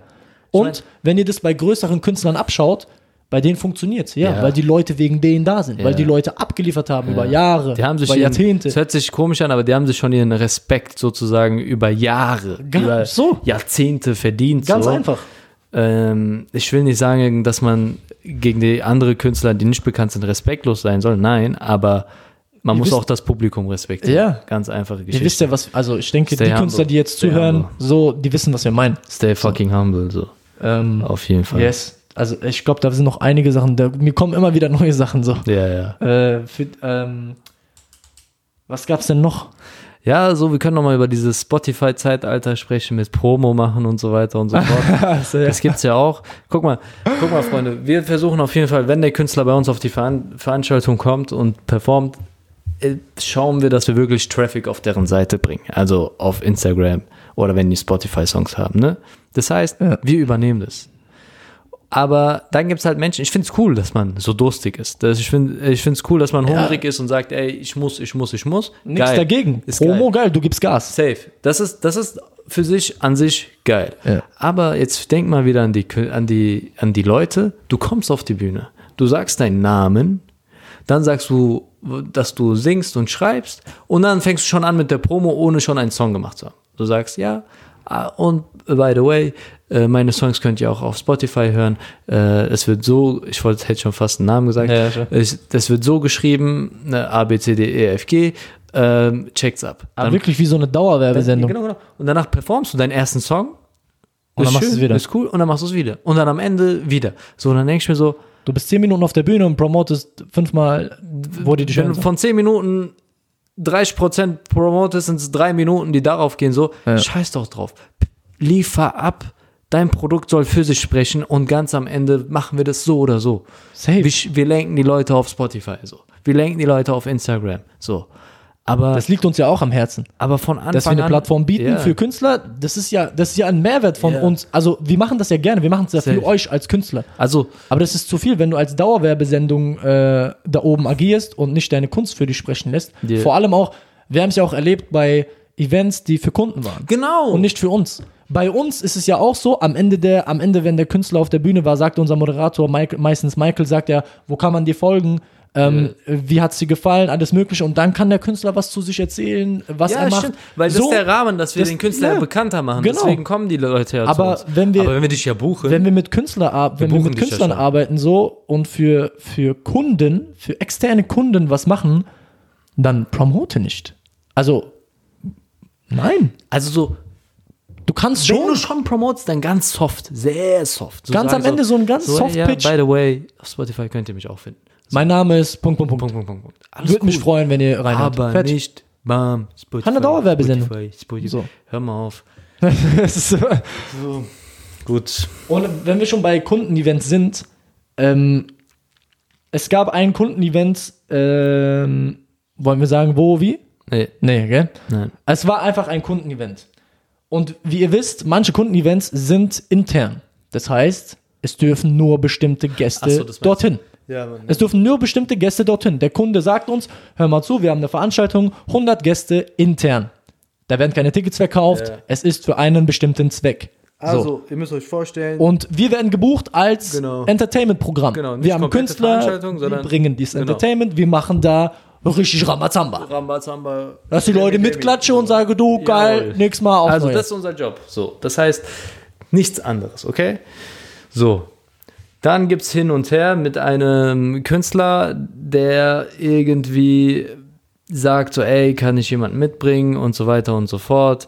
Und mein- wenn ihr das bei größeren Künstlern abschaut, bei denen funktioniert's, ja, Ja. weil die Leute wegen denen da sind, weil Ja. die Leute abgeliefert haben über Jahre, Die haben sich über ihren, Jahrzehnte. Es hört sich komisch an, aber die haben sich schon ihren Respekt sozusagen über Jahre, Ganz über so. Jahrzehnte verdient. Ganz so. einfach. Ähm, ich will nicht sagen, dass man gegen die andere Künstler, die nicht bekannt sind, respektlos sein soll. Nein, aber man Ihr muss wisst- auch das Publikum respektieren. Ja. Ganz einfache Ihr Geschichte. wisst ja, was, also ich denke, Stay die humble. Künstler, die jetzt Stay zuhören, humble. so, die wissen, was wir meinen. Stay fucking humble, so. Ähm, Auf jeden Fall. yes. Also ich glaube, da sind noch einige Sachen, da, mir kommen immer wieder neue Sachen so. Ja, ja. Äh, für, ähm, was gab's denn noch? Ja, so, wir können nochmal über dieses Spotify-Zeitalter sprechen, mit Promo machen und so weiter und so fort. <laughs> Also, ja. Das gibt's ja auch. Guck mal, guck mal, Freunde, wir versuchen auf jeden Fall, wenn der Künstler bei uns auf die Veran Veranstaltung kommt und performt, schauen wir, dass wir wirklich Traffic auf deren Seite bringen. Also auf Instagram oder wenn die Spotify-Songs haben, ne? Das heißt, Ja. wir übernehmen das. Aber dann gibt's halt Menschen, ich find's cool, dass man so durstig ist. Das, ich finde find's cool, dass man hungrig ist und sagt, ey, ich muss, ich muss, ich muss. Nichts Geil. dagegen. Ist Promo, geil. geil. du gibst Gas. Safe. Das ist, das ist für sich an sich geil. Ja. Aber jetzt denk mal wieder an die, an, die, an die Leute. Du kommst auf die Bühne. Du sagst deinen Namen. Dann sagst du dass du singst und schreibst und dann fängst du schon an mit der Promo, ohne schon einen Song gemacht zu haben. Du sagst, ja, ah, und by the way, äh, meine Songs könnt ihr auch auf Spotify hören. Äh, es wird so, ich wollte, hätte schon fast einen Namen gesagt, Ja, das wird so geschrieben, ne, A, B, C, D, E, F, G, ähm, checkt's ab. Aber wirklich wie so eine Dauerwerbesendung. Genau, genau. Und danach performst du deinen ersten Song. Und dann machst du es wieder. Ist cool. Und dann machst du es wieder. Und dann am Ende wieder. So, und dann denke ich mir so, Du bist zehn Minuten auf der Bühne und promotest fünfmal, wo die dich wenn du von 10 Minuten 30% promotest, sind es drei Minuten, die darauf gehen. So, Ja. scheiß doch drauf. Liefer ab. Dein Produkt soll für sich sprechen und ganz am Ende machen wir das so oder so. Safe. Wir, wir lenken die Leute auf Spotify so. Wir lenken die Leute auf Instagram so. Aber, Das liegt uns ja auch am Herzen. aber von Anfang dass wir eine an, Plattform bieten Ja. für Künstler, das ist ja, das ist ja ein Mehrwert von Ja. uns. Also wir machen das ja gerne, wir machen es ja Safe. für euch als Künstler. Also, Aber das ist zu viel, wenn du als Dauerwerbesendung äh, da oben agierst und nicht deine Kunst für dich sprechen lässt. Ja. Vor allem auch, wir haben es ja auch erlebt bei Events, die für Kunden waren. genau. Und nicht für uns. Bei uns ist es ja auch so, am Ende, der, am Ende, wenn der Künstler auf der Bühne war, sagt unser Moderator, Michael, meistens Michael, sagt ja, wo kann man dir folgen? Ähm, Wie hat es dir gefallen? Alles Mögliche. Und dann kann der Künstler was zu sich erzählen, was ja, er macht. stimmt. Weil das So, ist der Rahmen, dass wir das- den Künstler ja, bekannter machen. genau. Deswegen kommen die Leute ja Aber zu uns. wenn wir- Aber wenn wir dich ja buchen, wenn wir mit Künstler ar- wenn wir mit ja Künstlern schon. arbeiten so und für, für Kunden, für externe Kunden was machen, dann promote nicht. Also nein, also so, du kannst wenn schon du schon promotest, dann ganz soft, sehr soft. So Ganz am Ende so ein ganz soft ja, Pitch. By the way, auf Spotify könnt ihr mich auch finden. Mein Name ist Punkt Punkt Punkt. Punkt, Punkt, Punkt. Alles Würde mich freuen, wenn ihr reinhört. Aber Fertig. nicht, bam, Spotify. Eine Dauerwerbesendung. Spotify, Spotify. So. Hör mal auf. <laughs> So- Gut. Und wenn wir schon bei Kundenevents sind, ähm, es gab ein Kundenevent, ähm, wollen wir sagen, wo, wie? Nee, Nee, gell? nein. Es war einfach ein Kundenevent. Und wie ihr wisst, manche Kundenevents sind intern. Das heißt, es dürfen nur bestimmte Gäste so, dorthin. Ja, man. Es dürfen nur bestimmte Gäste dorthin. Der Kunde sagt uns, hör mal zu, wir haben eine Veranstaltung, 100 Gäste intern. Da werden keine Tickets verkauft, Ja. es ist für einen bestimmten Zweck. Also, so. ihr müsst euch vorstellen, Und wir werden gebucht als Genau. Entertainment-Programm. Genau, wir haben Künstler, sondern- bringen dieses Genau. Entertainment, wir machen da richtig Ramazamba. Rambazamba. Dass die Leute mitklatschen und sagen, du, geil, Jawohl. nächstes Mal auf Also Neue. das ist unser Job. So, das heißt nichts anderes, okay? So. Dann gibt es hin und her mit einem Künstler, der irgendwie sagt so, ey, kann ich jemanden mitbringen und so weiter und so fort.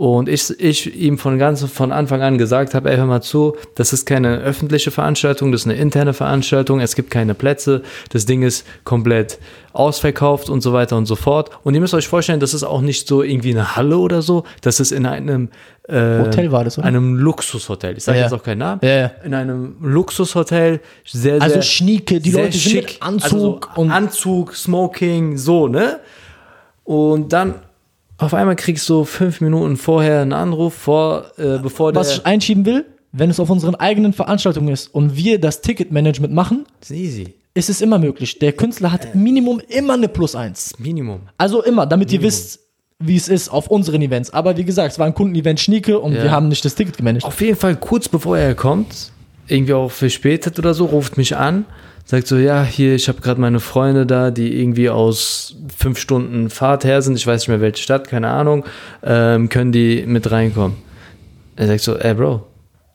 Und ich, ich ihm von ganz von Anfang an gesagt habe, ey, hör mal zu, das ist keine öffentliche Veranstaltung, das ist eine interne Veranstaltung, es gibt keine Plätze, das Ding ist komplett ausverkauft und so weiter und so fort. Und ihr müsst euch vorstellen, das ist auch nicht so irgendwie eine Halle oder so, das ist in einem äh, Hotel war das, oder? einem Luxushotel. Ich sage Ja. jetzt auch keinen Namen. Ja, ja. In einem Luxushotel, sehr, sehr Also schnieke, die sehr Leute sind mit Anzug also und- Anzug, Smoking, so, ne? Und dann auf einmal kriegst du fünf Minuten vorher einen Anruf, vor, äh, bevor der. Was ich einschieben will, wenn es auf unseren eigenen Veranstaltungen ist und wir das Ticketmanagement machen, ist easy. ist es immer möglich. Der Künstler hat Minimum immer eine Plus eins. Minimum. Also immer, damit ihr wisst, wie es ist auf unseren Events. Aber wie gesagt, es war ein Kundenevent Schnieke und Ja. wir haben nicht das Ticket gemanagt. Auf jeden Fall kurz bevor er kommt, irgendwie auch verspätet oder so, ruft mich an, sagt so, ja, hier, ich habe gerade meine Freunde da, die irgendwie aus fünf Stunden Fahrt her sind, ich weiß nicht mehr welche Stadt, keine Ahnung, ähm, können die mit reinkommen? Er sagt so, ey Bro,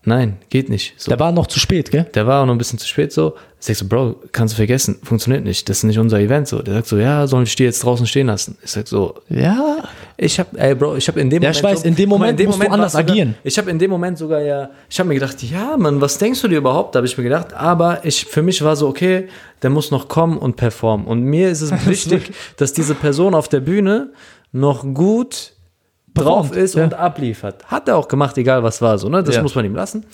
nein, geht nicht. So. Der war noch zu spät, gell? Der war auch noch ein bisschen zu spät so. Ich sag so, Bro, kannst du vergessen, funktioniert nicht. Das ist nicht unser Event so. Der sagt so, ja, soll ich die jetzt draußen stehen lassen? Ich sag so, Ja. ich hab, ey Bro, ich hab in dem Ja, ich weiß, in dem guck mal, Moment musst du anders sogar, agieren. Ich habe in dem Moment sogar ja, ich habe mir gedacht, ja, Mann, was denkst du dir überhaupt? Da habe ich mir gedacht, aber ich, für mich war so, okay, der muss noch kommen und performen. Und mir ist es <laughs> wichtig, dass diese Person auf der Bühne noch gut drauf Performt, ist ja. und abliefert. Hat er auch gemacht, egal was war so, ne? Das Ja. muss man ihm lassen.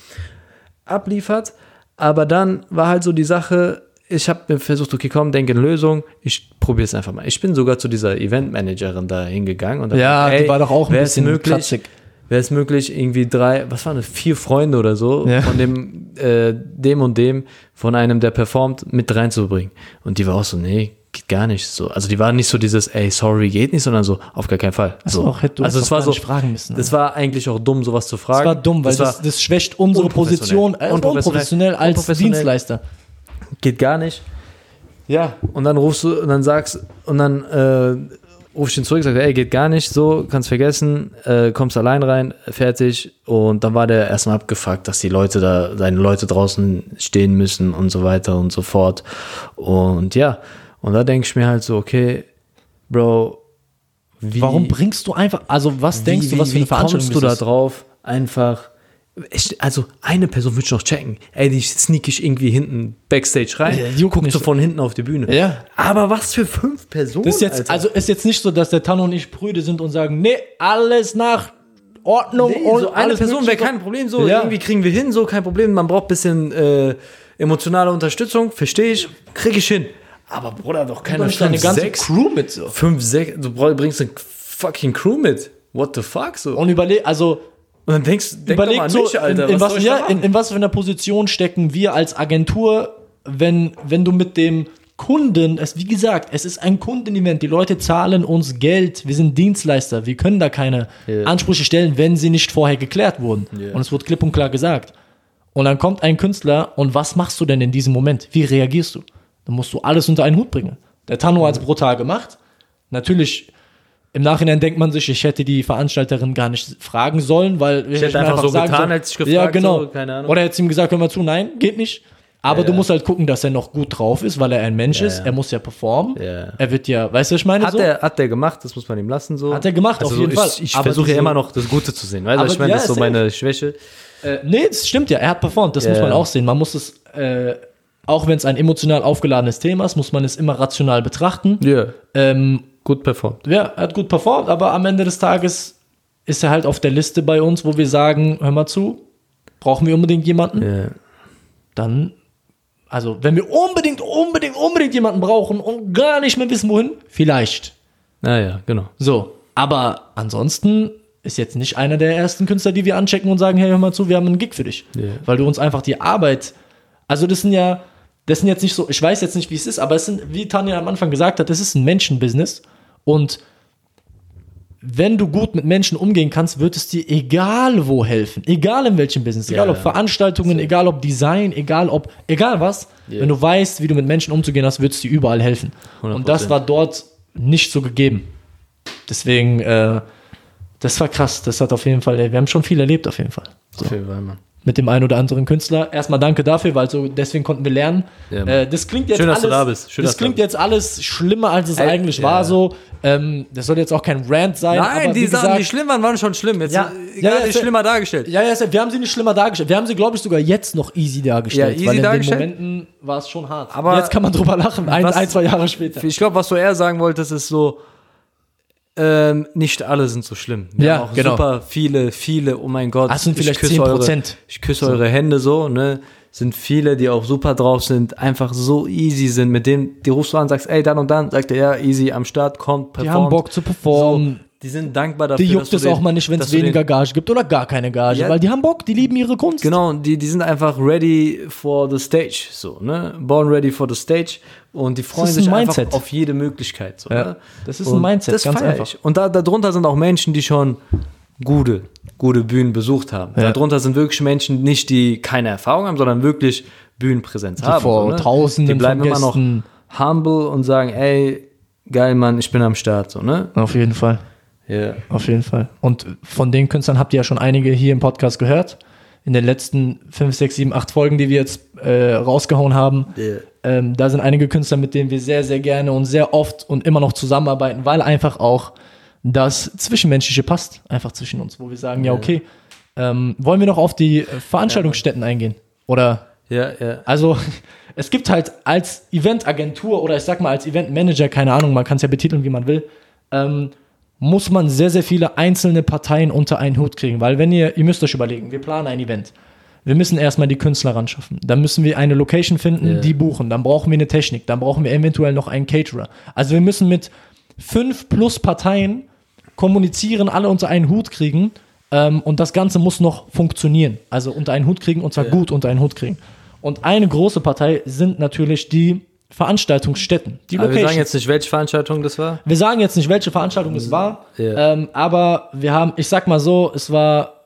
Abliefert. Aber dann war halt so die Sache, ich habe mir versucht, okay, komm, denke eine Lösung, ich probiere es einfach mal. Ich bin sogar zu dieser Eventmanagerin da hingegangen und Ja, gesagt, die war doch auch ein bisschen möglich, kratzig. Wäre es möglich, irgendwie drei, was waren das, vier Freunde oder so, Ja. von dem, äh, dem und dem, von einem, der performt, mit reinzubringen. Und die war auch so, nee, geht gar nicht so. Also die war nicht so dieses, ey, sorry, geht nicht, sondern so, auf gar keinen Fall. So, auch, hätte du also es war gar so, nicht fragen müssen. das war eigentlich auch dumm, sowas zu fragen. Das war dumm, weil das, war- das, schwächt unsere. Position äh, Unprofessionell. unprofessionell als Unprofessionell. Dienstleister. Geht gar nicht. Ja, und dann rufst du und dann sagst und dann äh, rufst du ihn zurück, sagst, ey, geht gar nicht, so, kannst vergessen, äh, kommst allein rein, fertig. Und dann war der erstmal abgefuckt, dass die Leute da, seine Leute draußen stehen müssen und so weiter und so fort. Und ja, und da denke ich mir halt so, okay, Bro, wie, Warum bringst du einfach, also was denkst wie, du, was wie, für eine Veranstaltung kommst du da drauf? Einfach. Ich, also eine Person würde ich noch checken. Ey, die sneak ich irgendwie hinten Backstage rein, Ja, juckt guck mich. so von hinten auf die Bühne. Ja. Aber was für fünf Personen? Das ist jetzt, Alter. also ist jetzt nicht so, dass der Tanno und ich Brüder sind und sagen, nee, alles nach Ordnung Nee, und so eine Person wäre kein Problem. So Ja. irgendwie kriegen wir hin, so kein Problem. Man braucht ein bisschen äh, emotionale Unterstützung, verstehe ich, kriege ich hin. Aber Bruder, doch keine nimmst deine fünf, ganze sechs, Crew mit so. fünf, sechs. Du brauch- bringst eine fucking Crew mit. What the fuck so? Und, Und überleg, also dann denkst, denk doch überleg an so, mich, Alter. in, in, was, ja, in, in was für einer Position stecken wir als Agentur, wenn, wenn du mit dem Kunden, es, wie gesagt, es ist ein Kundenevent, die Leute zahlen uns Geld, wir sind Dienstleister, wir können da keine Ja. Ansprüche stellen, wenn sie nicht vorher geklärt wurden. Ja. Und es wurde klipp und klar gesagt. Und dann kommt ein Künstler und was machst du denn in diesem Moment? Wie reagierst du? Dann musst du alles unter einen Hut bringen. Der Tanno hat es brutal gemacht. Natürlich, im Nachhinein denkt man sich, ich hätte die Veranstalterin gar nicht fragen sollen, weil ich hätte einfach so getan, als ich gefragt, Ja, genau. so. Oder hätte ihm gesagt, hör mal zu, nein, geht nicht. Aber Ja, du musst halt gucken, dass er noch gut drauf ist, weil er ein Mensch ist. ja. Er muss ja performen. Ja. Er wird ja, weißt du, was ich meine? Hat, so? der, hat der gemacht, das muss man ihm lassen. So. Hat er gemacht, auf so, jeden ich, Fall. Ich versuche ja immer noch das Gute zu sehen. Weißt du, Aber ich meine, das ist so meine Schwäche. Äh, nee, das stimmt ja. Er hat performt, das muss man auch sehen. Man muss es, äh, auch wenn es ein emotional aufgeladenes Thema ist, muss man es immer rational betrachten. Ja, Ähm, gut performt. ja, er hat gut performt, aber am Ende des Tages ist er halt auf der Liste bei uns, wo wir sagen, hör mal zu, brauchen wir unbedingt jemanden? Ja. Dann, also wenn wir unbedingt, unbedingt, unbedingt jemanden brauchen und gar nicht mehr wissen, wohin, vielleicht. Naja, genau. So, aber ansonsten ist jetzt nicht einer der ersten Künstler, die wir anchecken und sagen, hey, hör mal zu, wir haben einen Gig für dich. Ja. Weil du uns einfach die Arbeit, also das sind ja, das sind jetzt nicht so, ich weiß jetzt nicht, wie es ist, aber es sind, wie Tanja am Anfang gesagt hat, das ist ein Menschenbusiness und wenn du gut mit Menschen umgehen kannst, wird es dir egal wo helfen. Egal in welchem Business. Egal Ja, ob ja. Veranstaltungen, egal ob Design, egal ob, egal was. Ja. Wenn du weißt, wie du mit Menschen umzugehen hast, wird es dir überall helfen. Und das 100%. war dort nicht so gegeben. Deswegen, äh, das war krass. Das hat auf jeden Fall, wir haben schon viel erlebt auf jeden Fall. So Auf jeden Fall, Mann. Mit dem einen oder anderen Künstler. Erstmal danke dafür, weil so deswegen konnten wir lernen. Ja, äh, das klingt jetzt Schön, dass alles, du da bist. Schön, das dass klingt jetzt alles schlimmer, als es Ey, eigentlich ja. war. So, ähm, das soll jetzt auch kein Rant sein. Nein, aber die wie Sachen, gesagt, die schlimm waren, waren schon schlimm. Jetzt Ja, äh, ja, ja, schlimmer dargestellt. ja, ja, wir haben sie nicht schlimmer dargestellt. Wir haben sie, glaube ich, sogar jetzt noch easy dargestellt. Ja, easy weil in dargestellt. den Momenten war es schon hart. Aber jetzt kann man drüber lachen, ein, was- ein zwei Jahre später. Ich glaube, was du eher sagen wolltest, ist so, ähm, nicht alle sind so schlimm. Wir Ja, haben auch genau. super viele, viele, oh mein Gott. Es sind ich vielleicht küsse 10%. Eure, ich küsse eure Hände so, ne? Sind viele, die auch super drauf sind, einfach so easy sind, mit denen, die rufst du an, sagst, ey, dann und dann, sagt er, ja, easy, am Start, kommt, Die performt. haben Bock zu performen. So, die sind dankbar dafür, die juckt es den- auch mal nicht, wenn es du den- weniger Gage gibt oder gar keine Gage, Ja. weil die haben Bock, die lieben ihre Kunst. Genau, die, die sind einfach ready for the stage, so, ne? Born ready for the stage und die freuen sich ein einfach Mindset. auf jede Möglichkeit, so, Ja, ne? das ist ein Und Mindset, das ganz einfach. Ich. Und da, darunter sind auch Menschen, die schon gute, gute Bühnen besucht haben. Ja. Darunter sind wirklich Menschen, nicht die keine Erfahrung haben, sondern wirklich Bühnenpräsenz haben. vor so, ne? Tausenden die bleiben immer noch humble und sagen, ey, geil, Mann, ich bin am Start, so, ne? Auf jeden Fall. Ja. Auf jeden Fall. Und von den Künstlern habt ihr ja schon einige hier im Podcast gehört. In den letzten 5, 6, 7, 8 Folgen, die wir jetzt äh, rausgehauen haben. Ja. Ähm, da sind einige Künstler, mit denen wir sehr, sehr gerne und sehr oft und immer noch zusammenarbeiten, weil einfach auch das Zwischenmenschliche passt, einfach zwischen uns, wo wir sagen, ja, okay, ähm, wollen wir noch auf die Veranstaltungsstätten eingehen? Oder Ja, ja. also <laughs> es gibt halt als Eventagentur oder ich sag mal als Eventmanager, keine Ahnung, man kann es ja betiteln, wie man will, ähm, muss man sehr, sehr viele einzelne Parteien unter einen Hut kriegen. Weil wenn ihr, ihr müsst euch überlegen, wir planen ein Event. Wir müssen erstmal die Künstler ran schaffen. Dann müssen wir eine Location finden, Ja. die buchen. Dann brauchen wir eine Technik. Dann brauchen wir eventuell noch einen Caterer. Also wir müssen mit fünf plus Parteien kommunizieren, alle unter einen Hut kriegen. Ähm, und das Ganze muss noch funktionieren. Also unter einen Hut kriegen und zwar Ja. gut unter einen Hut kriegen. Und eine große Partei sind natürlich die Veranstaltungsstätten, die Aber wir sagen jetzt nicht, welche Veranstaltung das war. Wir sagen jetzt nicht, welche Veranstaltung es war, Ja. ähm, aber wir haben, ich sag mal so, es war,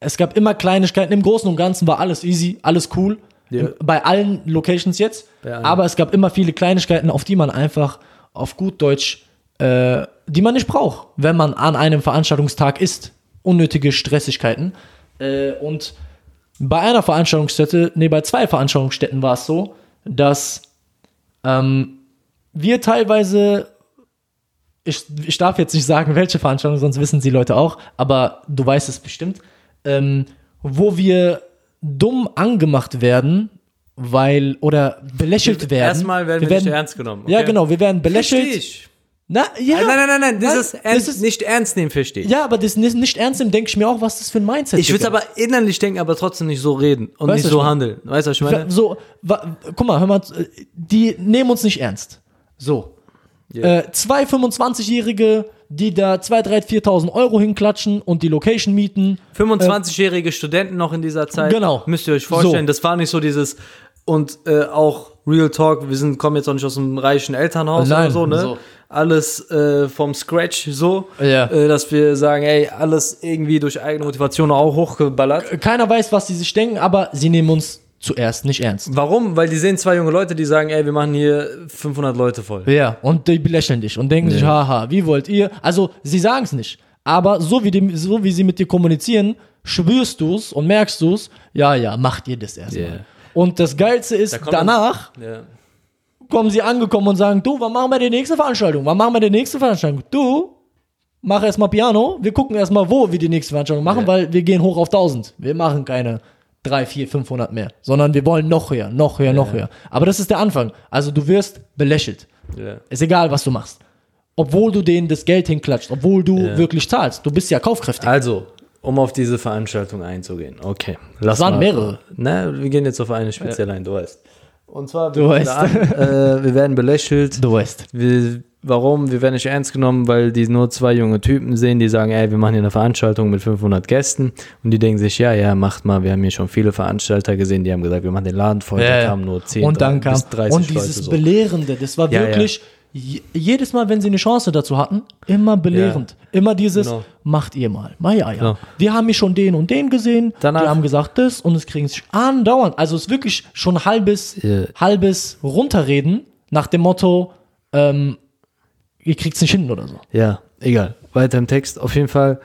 es gab immer Kleinigkeiten. Im Großen und Ganzen war alles easy, alles cool. Ja. Bei allen Locations jetzt. Allen. Aber es gab immer viele Kleinigkeiten, auf die man einfach auf gut Deutsch, äh, die man nicht braucht, wenn man an einem Veranstaltungstag ist. Unnötige Stressigkeiten. Äh, und bei einer Veranstaltungsstätte, nee, bei zwei Veranstaltungsstätten war es so, dass ähm, wir teilweise, ich, ich darf jetzt nicht sagen, welche Veranstaltung, sonst wissen sie Leute auch, aber du weißt es bestimmt, ähm, wo wir dumm angemacht werden, weil, oder belächelt werden. Erstmal werden wir, nicht ernst genommen. Ja, okay? genau, wir werden belächelt. Versteh ich. Na, ja. Nein, nein, nein, nein, das Nein, ist, ernst, das ist- nicht ernst nehmen, verstehe ich. Ja, aber das nicht, nicht ernst nehmen, denke ich mir auch, was das für ein Mindset Ich würde es aber innerlich denken, aber trotzdem nicht so reden und Weißt nicht so handeln. Weißt du, was ich meine? So, wa, guck mal, hör mal, die nehmen uns nicht ernst. So. Ja. Äh, zwei 25-Jährige, die da 2.000, 3.000, 4.000 Euro hinklatschen und die Location mieten. 25-jährige Studenten noch in dieser Zeit. Genau. Müsst ihr euch vorstellen, So. das war nicht so dieses und äh, auch Real Talk, wir sind, kommen jetzt auch nicht aus einem reichen Elternhaus Nein, oder so, ne? so. Alles äh, vom Scratch so, Ja. äh, dass wir sagen, ey, alles irgendwie durch eigene Motivation auch hochgeballert. Keiner weiß, was die sich denken, aber sie nehmen uns zuerst nicht ernst. Warum? Weil die sehen zwei junge Leute, die sagen, ey, wir machen hier 500 Leute voll. Ja, und die belächeln dich und denken sich, haha, wie wollt ihr? Also, sie sagen es nicht. Aber so wie, die, so wie sie mit dir kommunizieren, spürst du es und merkst du es, ja, ja, macht ihr das erstmal. Yeah. Und das Geilste ist, kommt danach Ja. kommen sie angekommen und sagen, du, wann machen wir die nächste Veranstaltung? Wann machen wir die nächste Veranstaltung? Du, mach erstmal Piano, wir gucken erstmal, wo wir die nächste Veranstaltung machen, Ja. weil wir gehen hoch auf 1000. Wir machen keine 3, 4, 500 mehr, sondern wir wollen noch höher, noch höher, noch höher. Aber das ist der Anfang. Also du wirst belächelt. Ja. Ist egal, was du machst. Obwohl du denen das Geld hinklatscht, obwohl du Ja. wirklich zahlst. Du bist ja kaufkräftig. Also, um auf diese Veranstaltung einzugehen. Okay. Lass waren mal. mehrere. Na, wir gehen jetzt auf eine speziell ein, du weißt. Und zwar, Du wir, weißt. da an, äh, wir werden belächelt. Du weißt. Wir, warum? Wir werden nicht ernst genommen, weil die nur zwei junge Typen sehen, die sagen, ey, wir machen hier eine Veranstaltung mit 500 Gästen. Und die denken sich, ja, ja, macht mal. Wir haben hier schon viele Veranstalter gesehen, die haben gesagt, wir machen den Laden voll. Ja, da ja. kamen nur 10 und dann kam bis 30 und dieses Leute so. Belehrende, das war Ja, wirklich je- jedes Mal, wenn sie eine Chance dazu hatten, immer belehrend. Immer dieses, Genau. macht ihr mal. Ma ja, ja. Genau. Wir haben hier schon den und den gesehen, Danach- die haben gesagt das und es kriegen sich andauernd. Also es ist wirklich schon halbes, Ja. halbes Runterreden nach dem Motto, ähm, ihr kriegt's nicht hin oder so. Ja, egal. Weiter im Text. Auf jeden Fall.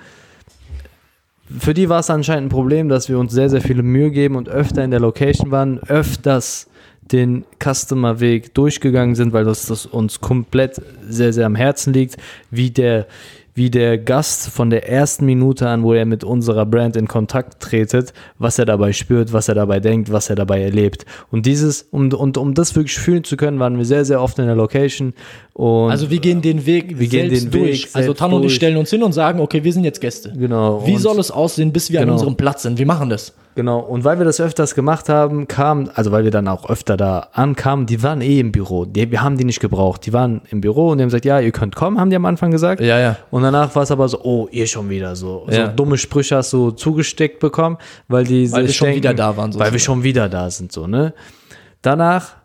Für die war es anscheinend ein Problem, dass wir uns sehr, sehr viele Mühe geben und öfter in der Location waren, öfters den Customer-Weg durchgegangen sind, weil das, das uns komplett sehr, sehr am Herzen liegt, wie der, wie der Gast von der ersten Minute an, wo er mit unserer Brand in Kontakt tretet, was er dabei spürt, was er dabei denkt, was er dabei erlebt. Und dieses, um, und um das wirklich fühlen zu können, waren wir sehr, sehr oft in der Location. Und Also wir gehen den Weg Wir gehen den Weg durch. also selbst Tan und ich stellen uns hin und sagen, okay, wir sind jetzt Gäste. Genau. Wie soll es aussehen, bis wir Genau. an unserem Platz sind? Wir machen das. Genau, und weil wir das öfters gemacht haben, kam, also weil wir dann auch öfter da ankamen, die waren eh im Büro. Die, wir haben die nicht gebraucht. Die waren im Büro und die haben gesagt, ja, ihr könnt kommen, haben die am Anfang gesagt. Ja, ja. Und danach war es aber so, oh, ihr schon wieder so. Ja. So dumme Sprüche hast du zugesteckt bekommen, weil die Weil wir sich schon wieder da waren, so Weil wir sozusagen. schon wieder da sind, so, ne? Danach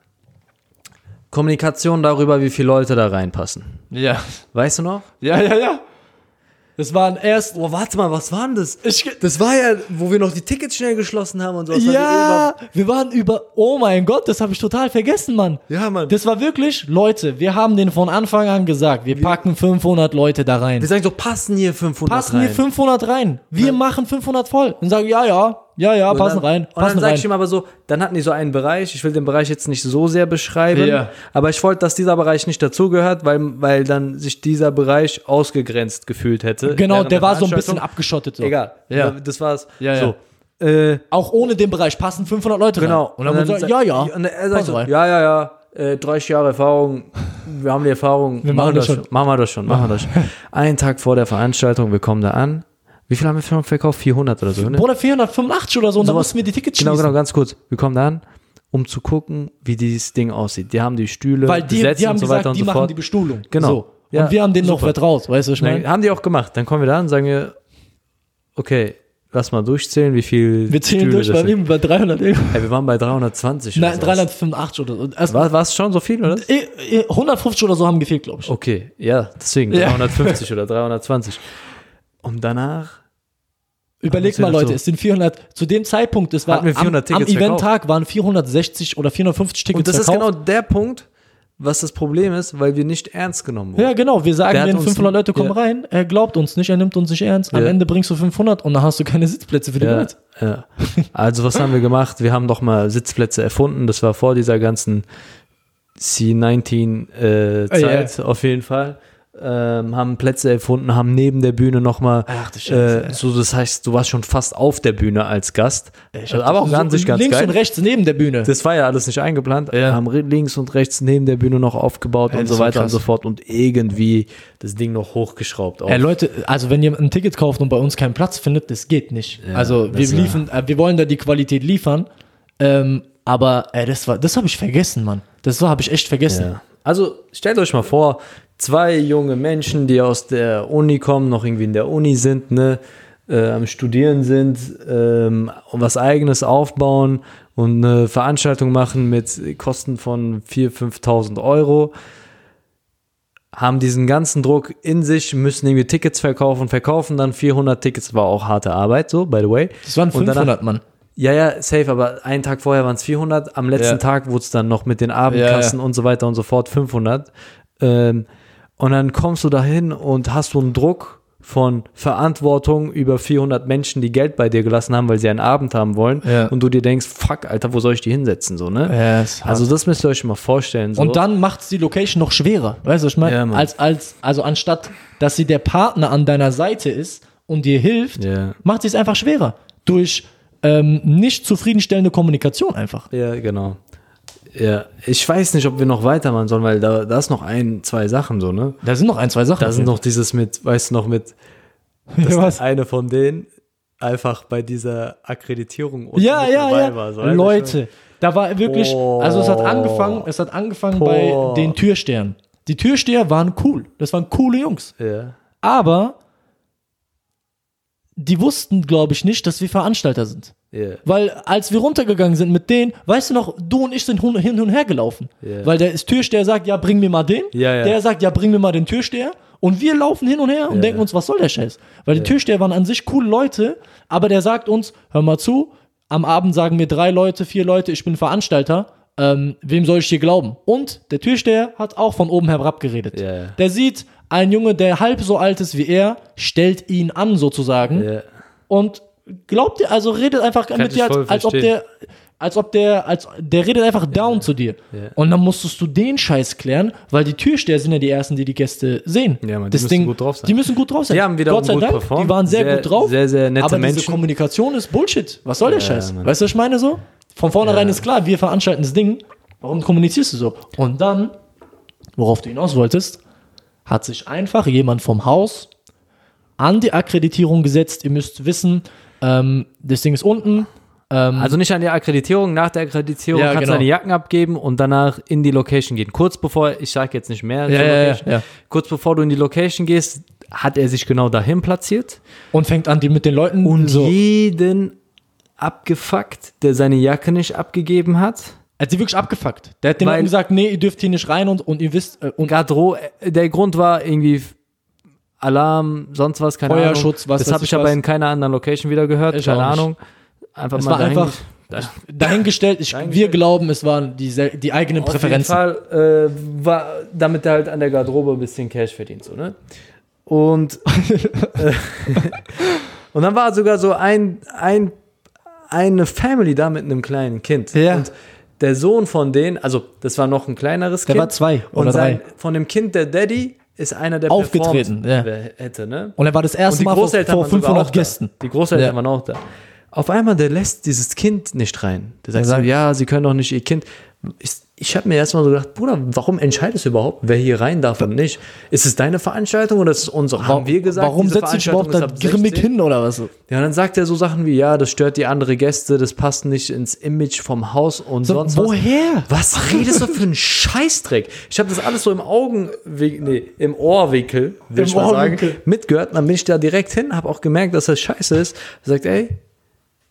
Kommunikation darüber, wie viele Leute da reinpassen. Ja. Weißt du noch? Ja, ja, ja. Das waren erst. Oh, warte mal, was war denn das? Ich, Das war ja, wo wir noch die Tickets schnell geschlossen haben und so. Das war ja, wir waren über. Oh mein Gott, das habe ich total vergessen, Mann. Ja, Mann. Das war wirklich, Leute, wir haben den von Anfang an gesagt, wir packen 500 Leute da rein. Wir sagen so, passen hier 500 Passen rein. hier 500 rein. Wir machen 500 voll. Und sagen, ja, ja, ja, ja, Und passen dann, rein, Und dann passen sag ich ihm aber so, dann hatten die so einen Bereich, ich will den Bereich jetzt nicht so sehr beschreiben, Ja. aber ich wollte, dass dieser Bereich nicht dazugehört, weil, weil dann sich dieser Bereich ausgegrenzt gefühlt hätte. Genau, der war so ein bisschen abgeschottet. So. Egal, Ja. das war's. Ja, ja. So. Äh, Auch ohne den Bereich passen 500 Leute genau. rein. Und dann, und dann sagt- ja, ja. Und er sagt passen so, rein. ja, ja, ja, äh, 30 Jahre Erfahrung, wir haben die Erfahrung, Wir machen das schon. Machen wir das schon, machen wir das <laughs> schon. Einen Tag vor der Veranstaltung, wir kommen da an. Wie viel haben wir schon verkauft? 400 oder so, ne? Bruder, 485 oder so, und dann Sowas- mussten wir die Tickets Genau, schließen. genau, ganz kurz. Wir kommen da an, um zu gucken, wie dieses Ding aussieht. Die haben die Stühle Weil die, die haben und so gesagt, weiter und die so machen fort. die Bestuhlung. Genau. So. Ja, und wir haben denen noch super. vertraut, weißt du, was ich meine? Haben die auch gemacht. Dann kommen wir da und sagen wir, okay, lass mal durchzählen, wie viel Wir zählen Stühle durch, weil eben bei 300 irgendwas. Hey, wir waren bei 320 Nein, oder sowas. 385 oder so. Erst, War es schon so viel, oder? Eh, eh, 150 oder so haben gefehlt, glaube ich. Okay, ja, deswegen Ja. 350 oder 320. Und danach Überleg mal, Leute, so. es sind 400, zu dem Zeitpunkt, es war Hatten wir 400 am, am Event-Tag waren 460 oder 450 Tickets Und das ist verkauft. genau der Punkt, was das Problem ist, weil wir nicht ernst genommen wurden. Ja, genau. Wir sagen uns- 500 Leute kommen ja. rein. Er glaubt uns nicht, er nimmt uns nicht ernst. Am Ja. Ende bringst du 500 und dann hast du keine Sitzplätze für die Ja, Leute. ja. Also was haben wir gemacht? Wir haben doch mal Sitzplätze erfunden. Das war vor dieser ganzen C19-Zeit Ja, auf jeden Fall. Ähm, haben Plätze erfunden, haben neben der Bühne nochmal, Ach, Scheiße, äh, so das heißt, du warst schon fast auf der Bühne als Gast. Also, aber auch so ganz, ganz Links geil. und rechts neben der Bühne. Das war ja alles nicht eingeplant. Ja. Haben links und rechts neben der Bühne noch aufgebaut Ja, und das so weiter und krass. so fort und irgendwie das Ding noch hochgeschraubt. Auf. Ey, Leute, also wenn jemand ein Ticket kauft und bei uns keinen Platz findet, das geht nicht. Ja, also wir das liefern, äh, wir wollen da die Qualität liefern, ähm, aber ey, das war, das habe ich vergessen, Mann. Das habe ich echt vergessen. Ja. Also stellt euch mal vor, zwei junge Menschen, die aus der Uni kommen, noch irgendwie in der Uni sind, ne, äh, am Studieren sind, ähm, was eigenes aufbauen und eine Veranstaltung machen mit Kosten von 4.000, 5.000 Euro, haben diesen ganzen Druck in sich, müssen irgendwie Tickets verkaufen, verkaufen dann 400 Tickets, war auch harte Arbeit, so, by the way. Das waren Und danach- 500, Mann. Ja, ja, safe, aber einen Tag vorher waren es 400, am letzten Ja. Tag wurde es dann noch mit den Abendkassen und so weiter und so fort 500. Ähm, und dann kommst du dahin und hast so einen Druck von Verantwortung über 400 Menschen, die Geld bei dir gelassen haben, weil sie einen Abend haben wollen. Ja. Und du dir denkst, fuck, Alter, wo soll ich die hinsetzen? So, ne? Ja. Also das müsst ihr euch mal vorstellen. So. Und dann macht es die Location noch schwerer. Weißt du, was ich meine? Ja, als, als, also anstatt, dass sie der Partner an deiner Seite ist und dir hilft, Ja. macht sie es einfach schwerer. Durch ähm, nicht zufriedenstellende Kommunikation einfach. Ja, genau. Ja, ich weiß nicht, ob wir noch weitermachen sollen, weil da, da ist noch ein, zwei Sachen so, ne? Da sind noch ein, zwei Sachen. Da sind noch dieses mit, weißt du noch, mit <laughs> dass Ja, was? eine von denen einfach bei dieser Akkreditierung Ja, ja, dabei ja. war. So, Leute, da war wirklich, Oh. also es hat angefangen, es hat angefangen bei Oh. den Türstehern. Die Türsteher waren cool. Das waren coole Jungs. Ja. Aber die wussten, glaube ich, nicht, dass wir Veranstalter sind. Ja. Weil als wir runtergegangen sind mit denen, weißt du noch, du und ich sind hin und her gelaufen. Ja. Weil der ist Türsteher sagt, ja, bring mir mal den. Ja. Der sagt, ja, bring mir mal den Türsteher. Und wir laufen hin und her und denken uns, was soll der Scheiß? Weil die Türsteher waren an sich coole Leute, aber der sagt uns, hör mal zu, am Abend sagen mir drei Leute, vier Leute, ich bin Veranstalter. Ähm, wem soll ich hier glauben? Und der Türsteher hat auch von oben herab geredet. Der sieht, ein Junge, der halb so alt ist wie er, stellt ihn an sozusagen und glaubt dir, also redet einfach mit ich dir, als, als ob der, als ob der, als der redet einfach down zu dir. Ja. Und dann musstest du den Scheiß klären, weil die Türsteher sind ja die ersten, die die Gäste sehen. Ja, Mann, die das müssen Ding, gut drauf sein. Die müssen gut drauf sein. Die haben wiederum Gott sei gut Dank, performt. die waren sehr, Sehr- gut drauf. sehr, sehr nette aber diese Menschen. Kommunikation ist Bullshit. Was soll der Scheiß? Mann. Weißt du, was ich meine so? Von vornherein ist klar, wir veranstalten das Ding. Warum kommunizierst du so? Und dann, worauf du hinaus wolltest, hat sich einfach jemand vom Haus an die Akkreditierung gesetzt. Ihr müsst wissen, ähm, das Ding ist unten. Ähm, Also nicht an die Akkreditierung, nach der Akkreditierung Ja, kannst genau. du deine Jacken abgeben und danach in die Location gehen. Kurz bevor, ich sage jetzt nicht mehr, Ja, Location, ja. kurz bevor du in die Location gehst, hat er sich genau dahin platziert und fängt an, die mit den Leuten und so. jeden abgefuckt, der seine Jacke nicht abgegeben hat. Er hat sie wirklich abgefuckt. Der hat den Leuten gesagt, nee, ihr dürft hier nicht rein und, und ihr wisst, äh, und Garderobe, der Grund war irgendwie Alarm, sonst was, keine Feuerschutz, Ahnung. was Das habe ich aber in keiner anderen Location wieder gehört, Ich keine. Ahnung. Einfach es mal war dahin- einfach dahingestellt. Ich, wir glauben, es waren die, die eigenen Auf jeden Präferenzen. Fall äh, war, damit er halt an der Garderobe ein bisschen Cash verdient, so, ne? Und, <laughs> äh, und dann war sogar so ein, ein, eine Family da mit einem kleinen Kind. Ja. Und der Sohn von denen, also das war noch ein kleineres Der Kind. war zwei und oder sein, drei. Von dem Kind der Daddy ist einer, der Aufgetreten, ja. hätte, ne? Und er war das erste Mal vor, vor waren sogar 500 auch da. Gästen. Die Großeltern Ja. waren auch da. Auf einmal, der lässt dieses Kind nicht rein. Der sagt Der so, ja, sie können doch nicht ihr Kind. Ich, ich habe mir erstmal so gedacht, Bruder, warum entscheidest du überhaupt, wer hier rein darf und nicht? Ist es deine Veranstaltung oder ist es unsere? Haben wir gesagt, Warum setzt du dich überhaupt da grimmig 16? hin oder was? Ja, und dann sagt er so Sachen wie, ja, das stört die andere Gäste, das passt nicht ins Image vom Haus und So, sonst woher? was. Was redest du für einen Scheißdreck? Ich habe das alles so im Augen, nee, im Ohrwinkel, will Im ich mal sagen, Ohrwinkel. mitgehört. Und dann bin ich da direkt hin, habe auch gemerkt, dass das scheiße ist. Er sagt, ey,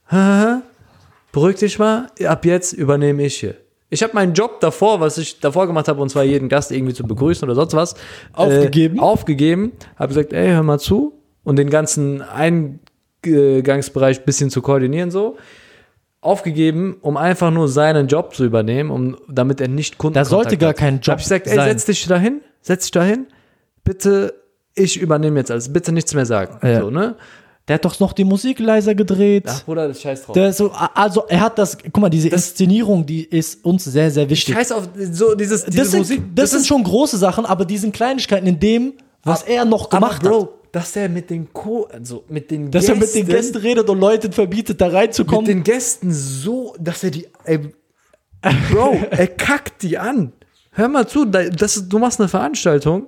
haha, <laughs> beruhig dich mal, ab jetzt übernehme ich hier. Ich habe meinen Job davor, was ich davor gemacht habe, und zwar jeden Gast irgendwie zu begrüßen oder sonst was, Aufgegeben? Äh, aufgegeben, habe gesagt, ey, hör mal zu. Und den ganzen ein, Eingangsbereich ein bisschen zu koordinieren, so. Aufgegeben, um einfach nur seinen Job zu übernehmen, um, damit er nicht Kunden Da sollte gar kein Da Job hab ich gesagt, ey, sein. setz dich dahin, setz dich dahin, bitte, ich übernehme jetzt alles, bitte nichts mehr sagen. Ja. So, ne? Der hat doch noch die Musik leiser gedreht. Ach, Bruder, das scheiß drauf. Der ist so, also er hat das, guck mal, diese Inszenierung, die ist uns sehr, sehr wichtig. Scheiß auf so dieses, diese das sind, Musik. das, sind schon große Sachen, aber die sind Kleinigkeiten in dem, was er noch gemacht Bro, hat. dass er mit den Co also mit den Dass er mit den Gästen redet und Leuten verbietet, da mit reinzukommen. den Gästen so, dass er die ey, Bro, <laughs> er kackt die an. Hör mal zu, da- das du machst eine Veranstaltung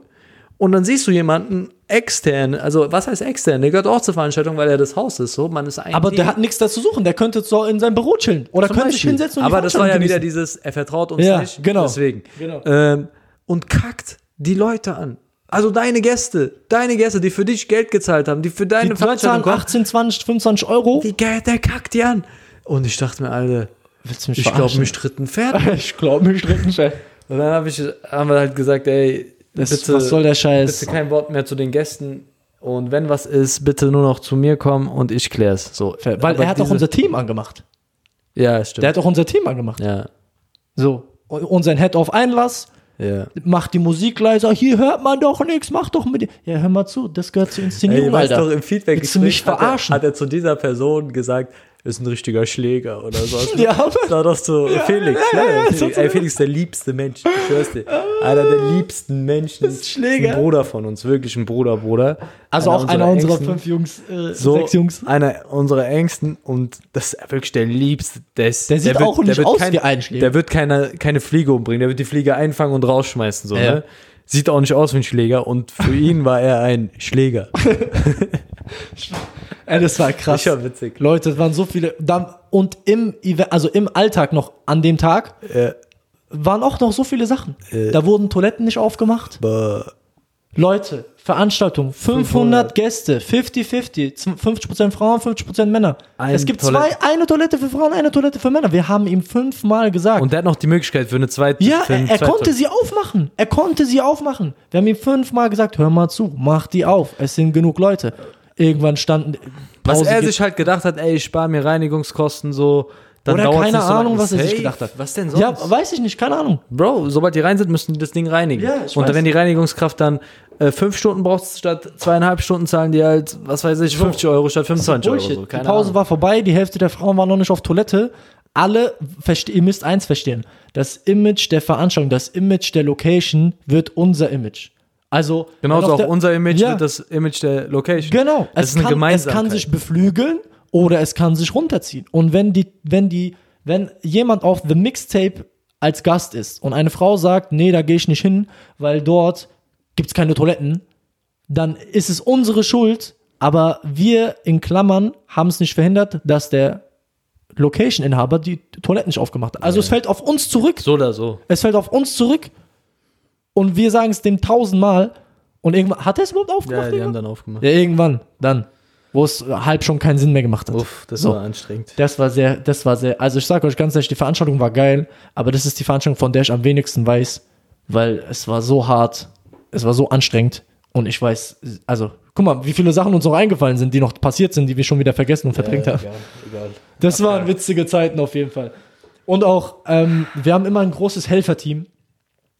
und dann siehst du jemanden extern, also was heißt extern? Der gehört auch zur Veranstaltung, weil er das Haus ist, so, man ist eigentlich aber der hat nichts dazu suchen, der könnte so in seinem Büro chillen. Oder könnte sich hinsetzen und die Aber das war ja Veranstaltung wieder genießen. dieses, er vertraut uns Ja, nicht. genau. Deswegen. Genau. Ähm, und kackt die Leute an. Also deine Gäste, deine Gäste, die für dich Geld gezahlt haben, die für deine Die Leute zahlen kommen, 18, 20, 25 Euro. die, der kackt die an. Und ich dachte mir, Alter, ich glaube, mich tritt ein Pferd. ich glaube, mich dritten <laughs> Chef. Und dann hab ich, haben wir halt gesagt, ey, Das, bitte, was soll der Scheiß? bitte kein Wort mehr zu den Gästen. Und wenn was ist, bitte nur noch zu mir kommen und ich klär's. So, Weil Aber er hat doch unser Team angemacht. Ja, stimmt. Der hat doch unser Team angemacht. ja, So. Und sein Head auf Einlass, ja. macht die Musik leiser, hier hört man doch nichts, mach doch mit. Ja, hör mal zu, das gehört zur Inszenierung, Ey, weißt doch, im Feedback Willst du mich verarschen? Hat, er, hat er zu dieser Person gesagt, ist ein richtiger Schläger oder so. <laughs> Ja, das war doch so Felix. ja, Ja, ja, Felix. Ey, Felix ist der liebste Mensch. Ich schwör's dir. Einer der liebsten Menschen. ist Schläger. Ein Bruder von uns, wirklich ein Bruder, Bruder. Also auch einer unserer engsten- fünf Jungs, äh, so sechs Jungs. Einer unserer engsten und das ist wirklich der liebste. Der, ist, Der sieht auch nicht aus wie ein Schläger. Der wird keine, keine Fliege umbringen, der wird die Fliege einfangen und rausschmeißen. So, Ja. ne? Sieht auch nicht aus wie ein Schläger und für ihn war er ein Schläger. <laughs> <laughs> Ey, das war krass. Sicher witzig. Leute, es waren so viele. Und im, also im Alltag noch an dem Tag Äh, waren auch noch so viele Sachen. Äh. Da wurden Toiletten nicht aufgemacht. aber Leute, Veranstaltung, 500, Gäste, 50-50, 50% Frauen, 50% Männer. Ein es gibt Toilette- zwei, eine Toilette für Frauen, eine Toilette für Männer. Wir haben ihm fünfmal gesagt. Und der hat noch die Möglichkeit für eine zweite. ja, er, er konnte sie aufmachen. Er konnte sie aufmachen. Wir haben ihm fünfmal gesagt, hör mal zu, mach die auf. Es sind genug Leute. Irgendwann standen. Was Pause er geht- sich halt gedacht hat, ey, ich spare mir Reinigungskosten so. Dann Oder keine nicht so. Ahnung, was er sich Safe. gedacht hat. Was denn sonst? Ja, weiß ich nicht, keine Ahnung. Bro, sobald die rein sind, müssen die das Ding reinigen. Ja, ich Und weiß. wenn die Reinigungskraft dann äh, fünf Stunden braucht statt zweieinhalb Stunden, zahlen die halt, was weiß ich, 50 Euro statt 25 Euro. So. die Pause Ahnung. war vorbei, die Hälfte der Frauen war noch nicht auf Toilette. Alle, ihr müsst eins verstehen, das Image der Veranstaltung, das Image der Location wird unser Image. Also Genauso auch der- unser Image Ja. wird das Image der Location. Genau, Das es, ist eine kann, es kann sich beflügeln oder es kann sich runterziehen. Und wenn die, wenn die, wenn jemand auf The Mixtape als Gast ist und eine Frau sagt, nee, da gehe ich nicht hin, weil dort gibt es keine Toiletten, dann ist es unsere Schuld, aber wir in Klammern haben es nicht verhindert, dass der Location-Inhaber die Toiletten nicht aufgemacht hat. Also es fällt auf uns zurück. So oder so. Es fällt auf uns zurück. Und wir sagen es dem tausendmal. Und irgendwann, hat er es überhaupt aufgemacht? Ja, die irgendwann? haben dann aufgemacht. Ja, irgendwann, dann. Wo es halb schon keinen Sinn mehr gemacht hat. Uff, das So. war anstrengend. Das war sehr, das war sehr, also ich sage euch ganz ehrlich, die Veranstaltung war geil, aber das ist die Veranstaltung, von der ich am wenigsten weiß, weil es war so hart, es war so anstrengend und ich weiß, also guck mal, wie viele Sachen uns noch eingefallen sind, die noch passiert sind, die wir schon wieder vergessen und verdrängt haben. egal, egal. Das waren <laughs> witzige Zeiten auf jeden Fall. Und auch, ähm, wir haben immer ein großes Helferteam.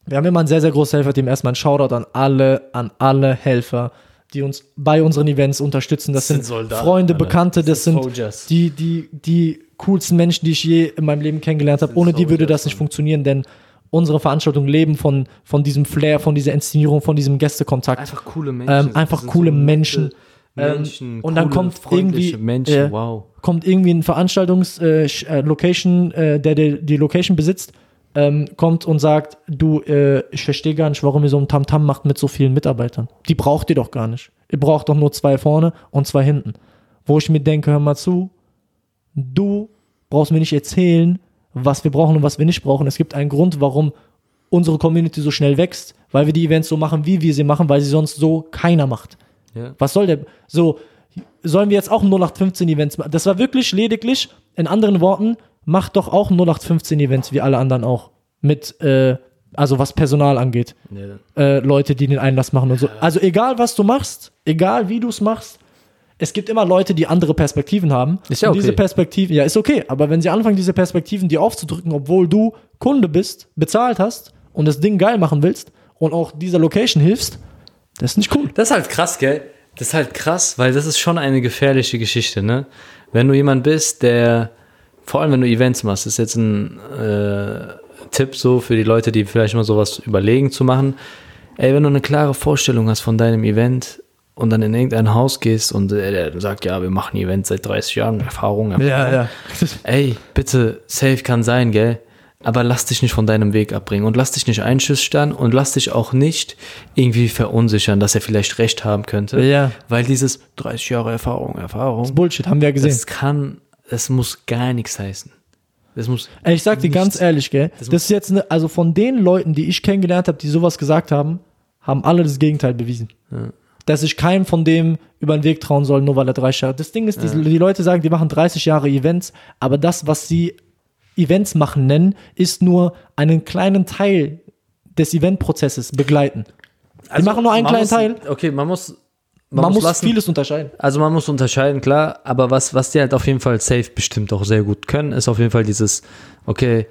Wir haben immer ein sehr, sehr großes Helferteam. Erstmal ein Shoutout an alle, an alle Helfer, die uns bei unseren Events unterstützen. Das, Das sind Soldaten, Freunde, Alter. Bekannte, Das das, sind die, die, die coolsten Menschen, die ich je in meinem Leben kennengelernt habe. Ohne die würde das nicht funktionieren, denn unsere Veranstaltungen leben von, von diesem Flair, von dieser Inszenierung, von diesem Gästekontakt. Einfach coole Menschen. Ähm, einfach coole nette Menschen. Ähm, Menschen. und dann coole, kommt freundliche irgendwie, Menschen. äh, wow. kommt irgendwie ein Veranstaltungs äh, äh, Location, äh, der, der die Location besitzt, ähm, kommt und sagt, du, äh, ich verstehe gar nicht, warum ihr so ein Tamtam macht mit so vielen Mitarbeitern. Die braucht ihr doch gar nicht. Ihr braucht doch nur zwei vorne und zwei hinten. Wo ich mir denke, hör mal zu, du brauchst mir nicht erzählen, was wir brauchen und was wir nicht brauchen. Es gibt einen Grund, warum unsere Community so schnell wächst, weil wir die Events so machen, wie wir sie machen, weil sie sonst so keiner macht. Ja. Was soll der? So, sollen wir jetzt auch 0815 Events machen? Das war wirklich lediglich, in anderen Worten, macht doch auch 0815 Events wie alle anderen auch. Mit, äh, also was Personal angeht. Ja. Äh, Leute, die den Einlass machen und so. Also egal, was du machst, egal wie du es machst, es gibt immer Leute, die andere Perspektiven haben. Ist ja Und diese okay. Perspektiven, ja, ist okay. Aber wenn sie anfangen, diese Perspektiven dir aufzudrücken, obwohl du Kunde bist, bezahlt hast und das Ding geil machen willst und auch dieser Location hilfst, das ist nicht cool. Das ist halt krass, gell? Das ist halt krass, weil das ist schon eine gefährliche Geschichte, ne? Wenn du jemand bist, der, vor allem wenn du Events machst, ist jetzt ein äh, Tipp so für die Leute, die vielleicht mal sowas überlegen zu machen. Ey, wenn du eine klare Vorstellung hast von deinem Event und dann in irgendein Haus gehst und äh, der sagt, ja, wir machen Events seit 30 Jahren, Erfahrung, Erfahrung. ja. Ey, bitte, safe kann sein, gell? Aber lass dich nicht von deinem Weg abbringen und lass dich nicht einschüchtern und lass dich auch nicht irgendwie verunsichern, dass er vielleicht recht haben könnte. Ja. Weil dieses 30 Jahre Erfahrung, Erfahrung, Bullshit, haben wir ja gesehen. das kann, es muss gar nichts heißen. Das muss, ich sag dir ganz ehrlich, gell, das, ist jetzt eine, also von den Leuten, die ich kennengelernt habe, die sowas gesagt haben, haben alle das Gegenteil bewiesen. Dass ich keinem von dem über den Weg trauen soll, nur weil er 30 Jahre. Das Ding ist, die, die Leute sagen, die machen 30 Jahre Events, aber das, was sie Events machen nennen, ist nur einen kleinen Teil des Eventprozesses begleiten. Die machen nur einen Also, kleinen muss, Teil. Okay, man muss, man, Man, muss, muss vieles unterscheiden. Also man muss unterscheiden, klar, aber was, was die halt auf jeden Fall safe bestimmt auch sehr gut können, ist auf jeden Fall dieses, okay,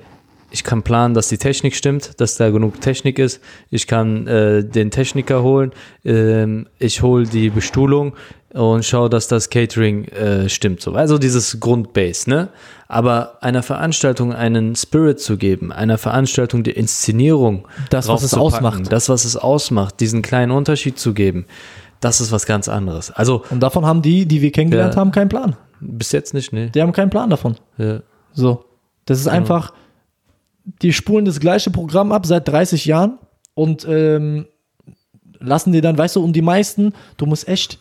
ich kann planen, dass die Technik stimmt, dass da genug Technik ist, ich kann äh, den Techniker holen, ähm, ich hole die Bestuhlung und schaue, dass das Catering äh, stimmt. So. Also dieses Grundbase, ne? Aber einer Veranstaltung einen Spirit zu geben, einer Veranstaltung die Inszenierung Das, was es ausmacht. das, was es ausmacht, diesen kleinen Unterschied zu geben, das ist was ganz anderes. Also Und davon haben die, die wir kennengelernt Ja. haben, keinen Plan. bis jetzt nicht, ne? Die haben keinen Plan davon. Ja. So. Das ist einfach, die spulen das gleiche Programm ab seit 30 Jahren und ähm, lassen dir dann, weißt du, und die meisten, du musst echt,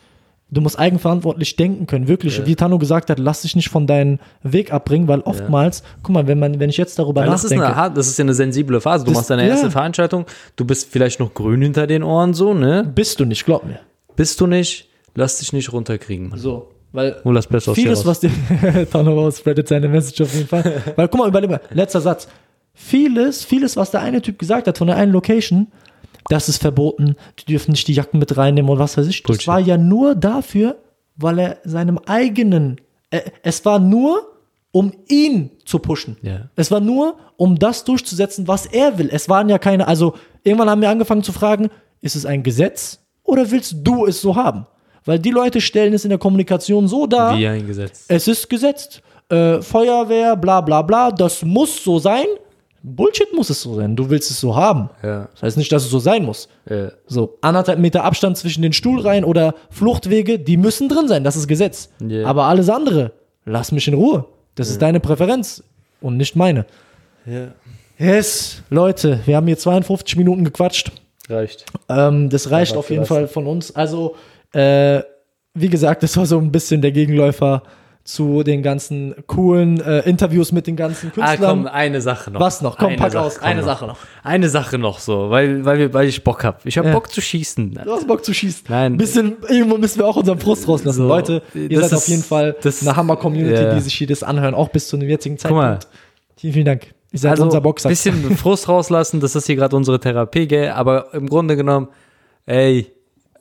du musst eigenverantwortlich denken können. Wirklich, Ja. wie Tano gesagt hat, lass dich nicht von deinem Weg abbringen, weil oftmals, guck mal, wenn man, wenn ich jetzt darüber Weil das ist, nachdenke. eine, das ist ja eine sensible Phase. Du Das- machst deine ja. erste Veranstaltung, du bist vielleicht noch grün hinter den Ohren, so, ne? bist du nicht, glaub mir. Bist du nicht, lass dich nicht runterkriegen, Mann. So. Weil das aus dir vieles, raus. was dir <laughs> Tano spreadet seine Message auf jeden Fall. <laughs> Weil guck mal, überleg mal, letzter Satz. Vieles, vieles, was der eine Typ gesagt hat von der einen Location, das ist verboten, die dürfen nicht die Jacken mit reinnehmen und was weiß ich. Das Bullshit. war ja nur dafür, weil er seinem eigenen, äh, es war nur, um ihn zu pushen. Ja. Es war nur, um das durchzusetzen, was er will. Es waren ja keine, also irgendwann haben wir angefangen zu fragen, ist es ein Gesetz oder willst du es so haben? Weil die Leute stellen es in der Kommunikation so dar, Wie eingesetzt. es ist gesetzt. Äh, Feuerwehr, bla bla bla, das muss so sein. Bullshit muss es so sein. Du willst es so haben. Ja. Das heißt nicht, dass es so sein muss. Ja. So, anderthalb Meter Abstand zwischen den Stuhlreihen oder Fluchtwege, die müssen drin sein. Das ist Gesetz. Ja. Aber alles andere, lass mich in Ruhe. Das ist deine Präferenz und nicht meine. ja. Yes, Leute, wir haben hier 52 Minuten gequatscht. Reicht. Ähm, das reicht Einfach auf jeden gelassen. Fall von uns. Also, äh, wie gesagt, das war so ein bisschen der Gegenläufer zu den ganzen coolen äh, Interviews mit den ganzen Ah, Künstlern. komm, eine Sache noch. Was noch? Komm, eine pack Sache, aus. komm Eine Sache noch. Eine Sache noch so, weil, weil, wir, weil ich Bock hab. Ich hab Ja. Bock zu schießen. Du hast Bock zu schießen. Nein. Bisschen, irgendwo müssen wir auch unseren Frust rauslassen. So, Leute, ihr seid auf ist- jeden Fall das- eine Hammer-Community, Ja. die sich hier das anhören, auch bis zu einem jetzigen Guck mal. Zeitpunkt. Vielen, vielen Dank. Ihr seid Also unser ein Boxer. bisschen <laughs> Frust rauslassen, das ist hier gerade unsere Therapie, gell? Aber im Grunde genommen, ey,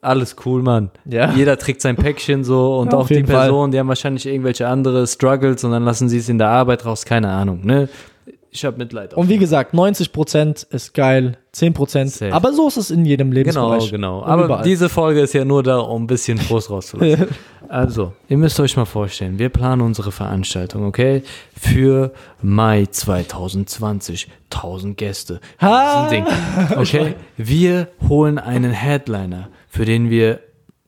alles cool, Mann. Ja. Jeder trägt sein Päckchen so und Ja, auch die jeden Fall. Personen, die haben wahrscheinlich irgendwelche andere Struggles und dann lassen sie es in der Arbeit raus, keine Ahnung, ne? Ich habe Mitleid. Und wie gesagt, 90% ist geil, 10%. Safe. Aber so ist es in jedem Genau, Lebensbereich. genau. Und Aber überall. diese Folge ist ja nur da, um ein bisschen Frust rauszulassen. <laughs> also, ihr müsst euch mal vorstellen, wir planen unsere Veranstaltung, okay? Für Mai 2020. 1000 Gäste. Ha! Riesending. Okay? <laughs> Wir holen einen Headliner, für den wir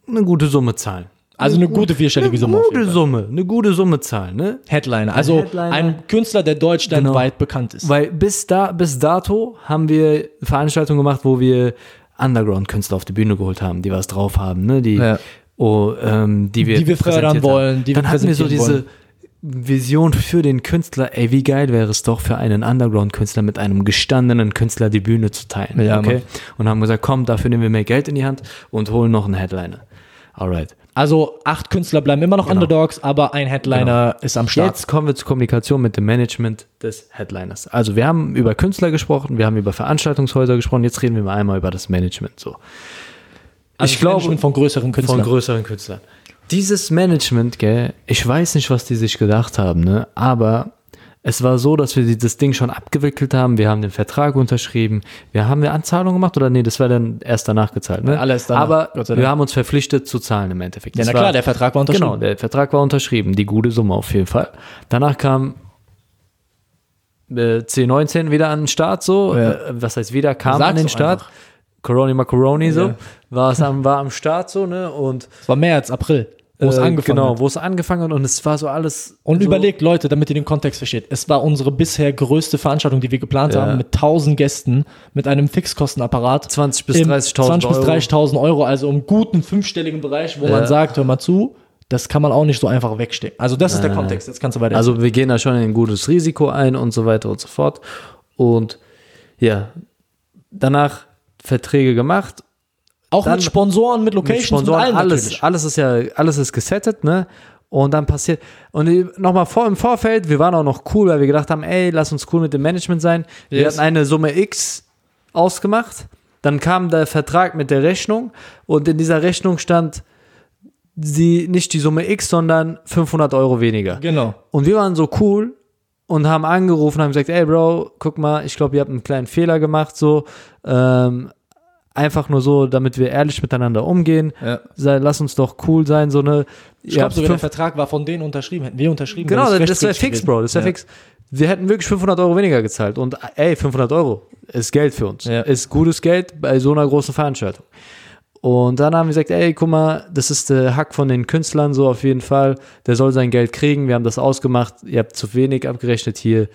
eine gute Summe zahlen. Also eine gute vierstellige Summe. Eine gute. Summe, eine gute Summe zahlen, ne? Headliner. Also Headliner. ein Künstler, der deutschlandweit bekannt ist. Weil bis da, bis dato haben wir Veranstaltungen gemacht, wo wir Underground-Künstler auf die Bühne geholt haben, die was drauf haben, ne? Die, Ja. oh, ähm, die wir, Die wir fördern wollen, die wir Dann hatten wir so diese Vision für den Künstler, ey, wie geil wäre es doch für einen Underground-Künstler mit einem gestandenen Künstler die Bühne zu teilen. Ja, okay? Mann. Und haben gesagt, komm, dafür nehmen wir mehr Geld in die Hand und holen noch einen Headliner. Alright. Also acht Künstler bleiben immer noch Underdogs, aber ein Headliner ist am Start. Jetzt kommen wir zur Kommunikation mit dem Management des Headliners. Also wir haben über Künstler gesprochen, wir haben über Veranstaltungshäuser gesprochen, jetzt reden wir mal einmal über das Management so. Also ich glaube von größeren Künstlern. von größeren Künstlern. Dieses Management, gell, ich weiß nicht, was die sich gedacht haben, ne? Aber es war so, dass wir das Ding schon abgewickelt haben. Wir haben den Vertrag unterschrieben. Wir haben eine Anzahlung gemacht oder nee, das war dann erst danach gezahlt. Ne? Alles danach, Aber wir haben uns verpflichtet zu zahlen im Endeffekt. Ja, Das na war- klar, der Vertrag war unterschrieben. Genau, der Vertrag war unterschrieben. Die gute Summe auf jeden Fall. Danach kam äh, C19 wieder an den Start so. Ja. Äh, was heißt wieder? Kam Sag's an den Start. einfach. Coroni Macaroni so. Ja. War, es am, war am Start so, ne? Und Es war März, April, wo es äh, angefangen genau, hat. wo es angefangen hat und es war so alles. Und so, überlegt, Leute, damit ihr den Kontext versteht. Es war unsere bisher größte Veranstaltung, die wir geplant Ja. haben, mit 1000 Gästen, mit einem Fixkostenapparat. 20 bis im 30.000 20 bis Euro. 30.000 Euro, also im guten fünfstelligen Bereich, wo Ja. man sagt, hör mal zu, das kann man auch nicht so einfach wegstecken. Also das ist der Kontext, jetzt kannst du weiter. Also wir gehen da schon in ein gutes Risiko ein und so weiter und so fort. Und ja, danach Verträge gemacht, auch dann- mit Sponsoren, mit mit Locations, Sponsoren, mit allen alles, natürlich. alles ist ja, alles ist gesettet, ne? Und dann passiert, und nochmal vor, im Vorfeld, wir waren auch noch cool, weil wir gedacht haben, ey, lass uns cool mit dem Management sein. Wir Yes. hatten eine Summe X ausgemacht, dann kam der Vertrag mit der Rechnung und in dieser Rechnung stand sie, nicht die Summe X, sondern 500 Euro weniger. Genau. Und wir waren so cool und haben angerufen, haben gesagt, ey Bro, guck mal, ich glaube, ihr habt einen kleinen Fehler gemacht, so, ähm, einfach nur so, damit wir ehrlich miteinander umgehen. Ja. Sei, lass uns doch cool sein, so eine. Ich glaube sogar, der Vertrag war von denen unterschrieben. Hätten wir unterschrieben. genau, das, es wäre fix. Bro, das wäre Ja. fix. Wir hätten wirklich 500 Euro weniger gezahlt und ey, 500 Euro ist Geld für uns. Ja. Ist gutes Geld bei so einer großen Veranstaltung. Und dann haben wir gesagt, ey, guck mal, das ist der Hack von den Künstlern, so auf jeden Fall. Der soll sein Geld kriegen. Wir haben das ausgemacht. Ihr habt zu wenig abgerechnet hier.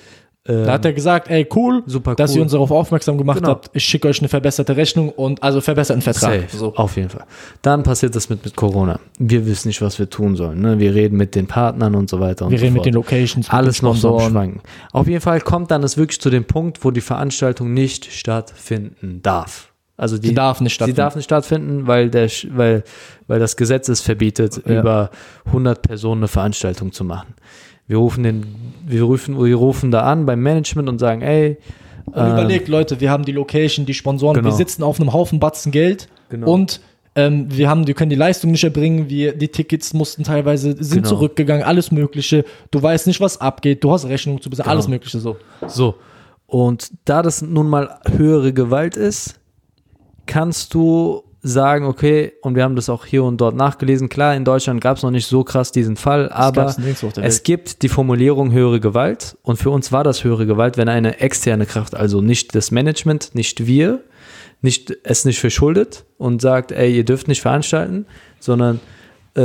Ähm, Da hat er gesagt, ey, cool, Super dass cool. ihr uns darauf aufmerksam gemacht Genau. habt. Ich schicke euch eine verbesserte Rechnung und also verbesserten Vertrag. Safe, So. auf jeden Fall. Dann passiert das mit, mit Corona. Wir wissen nicht, was wir tun sollen. Ne? Wir reden mit den Partnern und so weiter und Wir so reden fort. mit den Locations, mit Alles den noch so. Schwanken. Auf jeden Fall kommt dann es wirklich zu dem Punkt, wo die Veranstaltung nicht stattfinden darf. Also die Sie darf nicht stattfinden. Sie darf nicht stattfinden, weil, der, weil, weil das Gesetz es verbietet, Ja. über 100 Personen eine Veranstaltung zu machen. Wir rufen, den, wir, rufen, wir rufen da an beim Management und sagen, ey, Und ähm, überlegt, Leute, wir haben die Location, die Sponsoren, Genau. wir sitzen auf einem Haufen Batzen Geld Genau. und ähm, wir haben, wir können die Leistung nicht erbringen, wir, die Tickets mussten teilweise, sind Genau. zurückgegangen, alles mögliche, du weißt nicht, was abgeht, du hast Rechnungen zu bezahlen, Genau. alles mögliche so. So. Und da das nun mal höhere Gewalt ist, kannst du sagen, okay, und wir haben das auch hier und dort nachgelesen, klar, in Deutschland gab es noch nicht so krass diesen Fall, aber es gibt die Formulierung höhere Gewalt und für uns war das höhere Gewalt, wenn eine externe Kraft, also nicht das Management, nicht wir, nicht, es nicht verschuldet und sagt, ey, ihr dürft nicht veranstalten, sondern äh,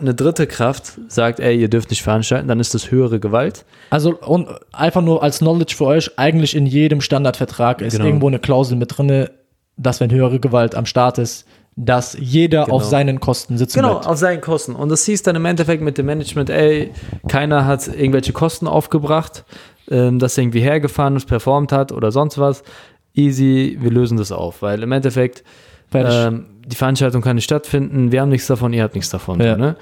eine dritte Kraft sagt, ey, ihr dürft nicht veranstalten, dann ist das höhere Gewalt. Also und einfach nur als Knowledge für euch, eigentlich in jedem Standardvertrag ist Genau. irgendwo eine Klausel mit drinne, dass wenn höhere Gewalt am Start ist, dass jeder Genau. auf seinen Kosten sitzen Genau, bleibt. auf seinen Kosten. Und das hieß dann im Endeffekt mit dem Management, ey, keiner hat irgendwelche Kosten aufgebracht, ähm, das irgendwie hergefahren ist, performt hat oder sonst was. Easy, wir lösen das auf, weil im Endeffekt ähm, die Veranstaltung kann nicht stattfinden, wir haben nichts davon, ihr habt nichts davon. Ja. So, ne?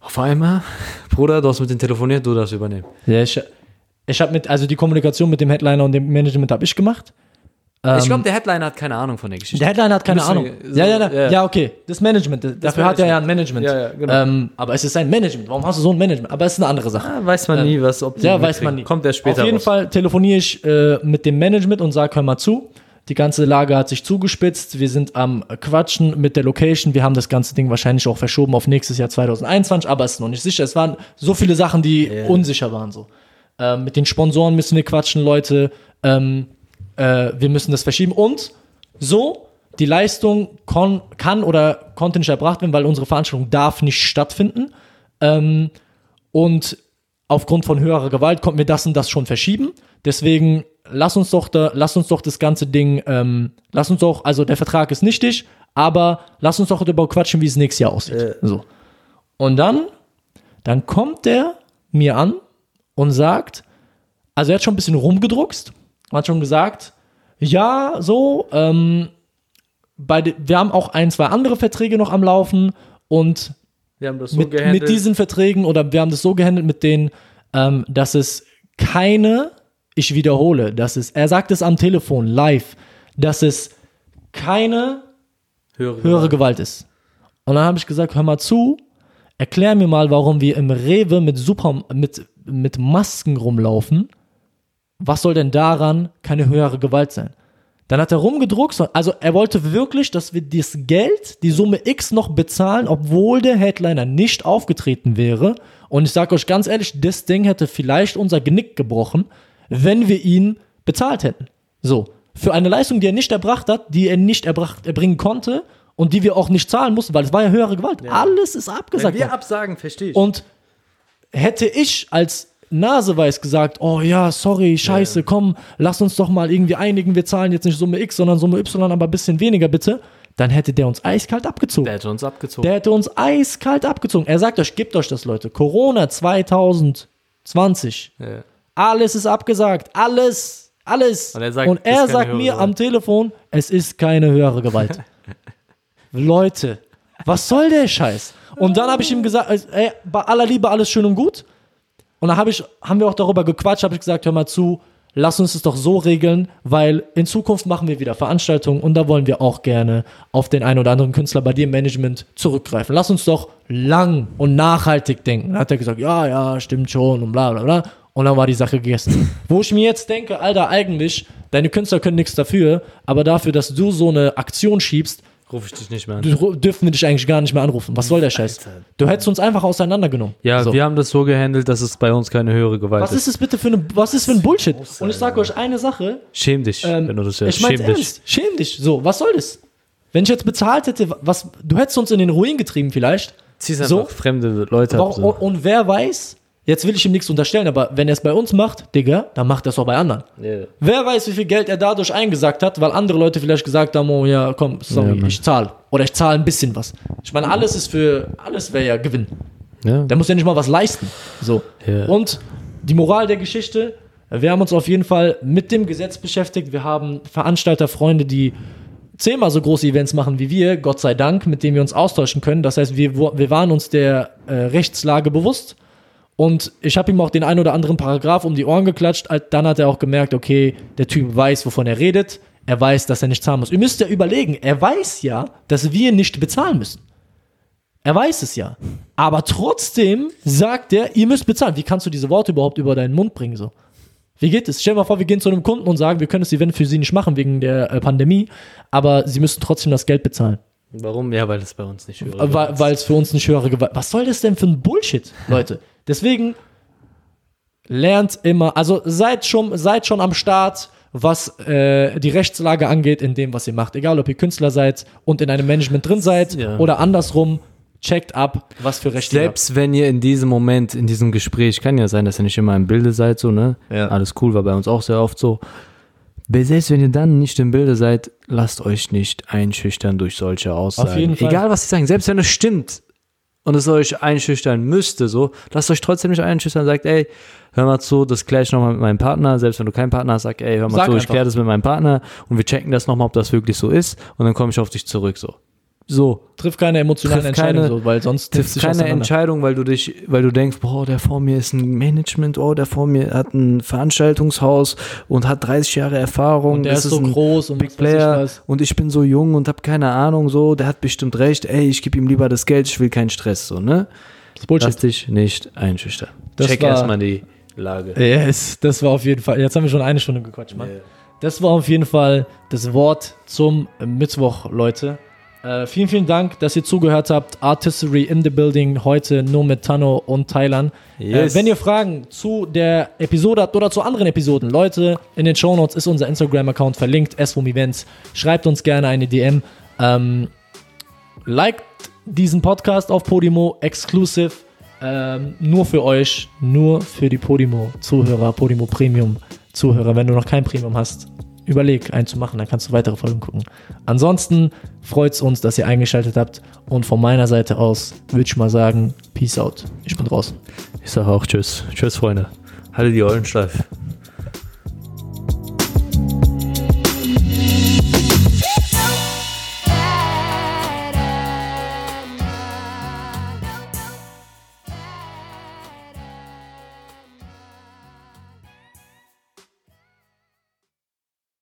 Auf einmal, <laughs> Bruder, du hast mit denen telefoniert, du darfst übernehmen. Ja, ich ich habe mit, also die Kommunikation mit dem Headliner und dem Management habe ich gemacht. Ich Ähm, glaube, der Headliner hat keine Ahnung von der Geschichte. Der Headliner hat keine Müssen Ahnung. wir- so, ja, ja, ja, ja. ja, okay. Das Management, das dafür hat er ja ein Management. Ja, ja, genau. ähm, aber es ist ein Management. Warum hast du so ein Management? Aber es ist eine andere Sache. Ah, weiß man nie, was, ob Ja, weiß man nie. Kommt der später Auf jeden raus. Fall telefoniere ich äh, mit dem Management und sage, hör mal zu. Die ganze Lage hat sich zugespitzt. Wir sind am Quatschen mit der Location. Wir haben das ganze Ding wahrscheinlich auch verschoben auf nächstes Jahr 2021, aber es ist noch nicht sicher. Es waren so viele Sachen, die unsicher waren. So. Ähm, mit den Sponsoren müssen wir quatschen, Leute. Ähm, äh, wir müssen das verschieben. Und so, die Leistung kann oder konnte nicht erbracht werden, weil unsere Veranstaltung darf nicht stattfinden. Ähm, und aufgrund von höherer Gewalt konnten wir das und das schon verschieben. Deswegen lass uns doch da, lass uns doch das ganze Ding, ähm, lass uns doch, also der Vertrag ist nichtig, aber lass uns doch darüber quatschen, wie es nächstes Jahr aussieht. So. Und dann, dann kommt der mir an und sagt, also er hat schon ein bisschen rumgedruckst und hat schon gesagt, ja, so, ähm, bei de, wir haben auch ein, zwei andere Verträge noch am Laufen und Wir haben das so mit, mit diesen Verträgen oder wir haben das so gehandelt mit denen, ähm, dass es keine, ich wiederhole, dass es, er sagt es am Telefon live, dass es keine höhere, höhere Gewalt ist. Und dann habe ich gesagt, hör mal zu, erklär mir mal, warum wir im Rewe mit, Super, mit, mit Masken rumlaufen. Was soll denn daran keine höhere Gewalt sein? Dann hat er rumgedruckt, also er wollte wirklich, dass wir das Geld, die Summe X noch bezahlen, obwohl der Headliner nicht aufgetreten wäre. Und ich sage euch ganz ehrlich, das Ding hätte vielleicht unser Genick gebrochen, wenn wir ihn bezahlt hätten. So, für eine Leistung, die er nicht erbracht hat, die er nicht erbracht, erbringen konnte und die wir auch nicht zahlen mussten, weil es war ja höhere Gewalt. Alles ist abgesagt. Wenn wir worden. absagen, verstehe ich. Und hätte ich als Naseweiß gesagt, oh ja, sorry, scheiße, komm, lass uns doch mal irgendwie einigen, wir zahlen jetzt nicht Summe X, sondern Summe Y, aber ein bisschen weniger bitte, dann hätte der uns eiskalt abgezogen. der hätte uns abgezogen. Der hätte uns eiskalt abgezogen. Er sagt euch, gebt euch das, Leute. Corona 2020. ja. Alles ist abgesagt. Alles. Alles. Und er sagt, Und er sagt mir am Telefon, es ist keine höhere Gewalt. <laughs> Leute, was soll der Scheiß? Und dann habe ich ihm gesagt, also, ey, bei aller Liebe alles schön und gut. Und dann hab ich, haben wir auch darüber gequatscht, habe ich gesagt, hör mal zu, lass uns es doch so regeln, weil in Zukunft machen wir wieder Veranstaltungen und da wollen wir auch gerne auf den einen oder anderen Künstler bei dir im Management zurückgreifen. Lass uns doch lang und nachhaltig denken. Dann hat er gesagt, ja, ja, stimmt schon und bla bla bla. Und dann war die Sache gegessen. Wo ich mir jetzt denke, Alter, eigentlich, deine Künstler können nichts dafür, aber dafür, dass du so eine Aktion schiebst, Ruf ich dich nicht mehr an. du- dürfen wir dich eigentlich gar nicht mehr anrufen. Was soll der Scheiß? Alter. Du hättest uns einfach auseinandergenommen. Ja, so. wir haben das so gehandelt, dass es bei uns keine höhere Gewalt Was ist. ist es bitte für eine, was ist für ein Bullshit? Und ich sage euch eine Sache, Schäm dich, ähm, wenn du das hörst. ich mein's Schäm dich. ernst, schäm dich. So, was soll das? Wenn ich jetzt bezahlt hätte, was, du hättest uns in den Ruin getrieben vielleicht. Zieh's einfach So? fremde Leute ab. So. und, und wer weiß, jetzt will ich ihm nichts unterstellen, aber wenn er es bei uns macht, Digga, dann macht er es auch bei anderen. Ja. Wer weiß, wie viel Geld er dadurch eingesagt hat, weil andere Leute vielleicht gesagt haben, oh ja, komm, sorry, Ja, ich zahle. Oder ich zahle ein bisschen was. Ich meine, alles ist für, alles wäre ja Gewinn. Ja. Der muss ja nicht mal was leisten. So. Ja. Und die Moral der Geschichte, wir haben uns auf jeden Fall mit dem Gesetz beschäftigt. Wir haben Veranstalterfreunde, die zehnmal so große Events machen wie wir, Gott sei Dank, mit denen wir uns austauschen können. Das heißt, wir, wir waren uns der äh, Rechtslage bewusst. Und ich habe ihm auch den einen oder anderen Paragraph um die Ohren geklatscht. Dann hat er auch gemerkt, okay, der Typ weiß, wovon er redet. Er weiß, dass er nicht zahlen muss. Ihr müsst ja überlegen, er weiß ja, dass wir nicht bezahlen müssen. Er weiß es ja. Aber trotzdem sagt er, ihr müsst bezahlen. Wie kannst du diese Worte überhaupt über deinen Mund bringen? So? Wie geht es? Stell dir mal vor, wir gehen zu einem Kunden und sagen, wir können das Event für sie nicht machen wegen der äh, Pandemie, aber sie müssen trotzdem das Geld bezahlen. Warum? Ja, weil es bei uns nicht höhere Äh, Weil weil es für uns nicht höhere Gewalt. Was soll das denn für ein Bullshit, Leute? Deswegen lernt immer, also seid schon, seid schon am Start, was äh, die Rechtslage angeht in dem, was ihr macht. Egal, ob ihr Künstler seid und in einem Management drin seid Ja. oder andersrum, checkt ab, was für Rechte ihr habt. Selbst wenn ihr in diesem Moment, in diesem Gespräch, kann ja sein, dass ihr nicht immer im Bilde seid, so, ne? Ja. Alles cool, war bei uns auch sehr oft so. Selbst wenn ihr dann nicht im Bilde seid, lasst euch nicht einschüchtern durch solche Aussagen. jeden Fall. Egal, was sie sagen, selbst wenn es stimmt und es euch einschüchtern müsste, so, lasst euch trotzdem nicht einschüchtern, sagt, ey, hör mal zu, das klär ich nochmal mit meinem Partner, selbst wenn du keinen Partner hast, sag, ey, hör mal Sag zu, ich einfach. klär das mit meinem Partner und wir checken das nochmal, ob das wirklich so ist und dann komme ich auf dich zurück, so. So, Triff keine emotionalen Triff Entscheidungen, keine- so, weil sonst sich keine. Entscheidung, weil du dich, weil du denkst, boah, der vor mir ist ein Management, oh, der vor mir hat ein Veranstaltungshaus und hat 30 Jahre Erfahrung. Und der das ist so groß und Big ich Player was. und ich bin so jung und habe keine Ahnung, so, der hat bestimmt recht, ey, ich gebe ihm lieber das Geld, ich will keinen Stress, so, ne? Das ist Bullshit. Lass dich nicht einschüchtern. Das Check erstmal die Lage. Yes, das war auf jeden Fall. Jetzt haben wir schon eine Stunde gequatscht, Mann. Das war auf jeden Fall das Wort zum Mittwoch, Leute. Äh, vielen, vielen Dank, dass ihr zugehört habt. Artistry in the Building heute nur mit Tano und Thailand. Yes. Äh, wenn ihr Fragen zu der Episode habt oder zu anderen Episoden, Leute, in den Shownotes ist unser Instagram-Account verlinkt, SWOM Events. Schreibt uns gerne eine DM. Ähm, liked diesen Podcast auf Podimo, exclusive. Ähm, nur für euch, nur für die Podimo-Zuhörer, Podimo Premium-Zuhörer. Wenn du noch kein Premium hast, überleg, einen zu machen, dann kannst du weitere Folgen gucken. Ansonsten freut es uns, dass ihr eingeschaltet habt. Und von meiner Seite aus würde ich mal sagen, Peace out. Ich bin draußen. Ich sage auch Tschüss. Tschüss, Freunde. Halte die Eulen steif.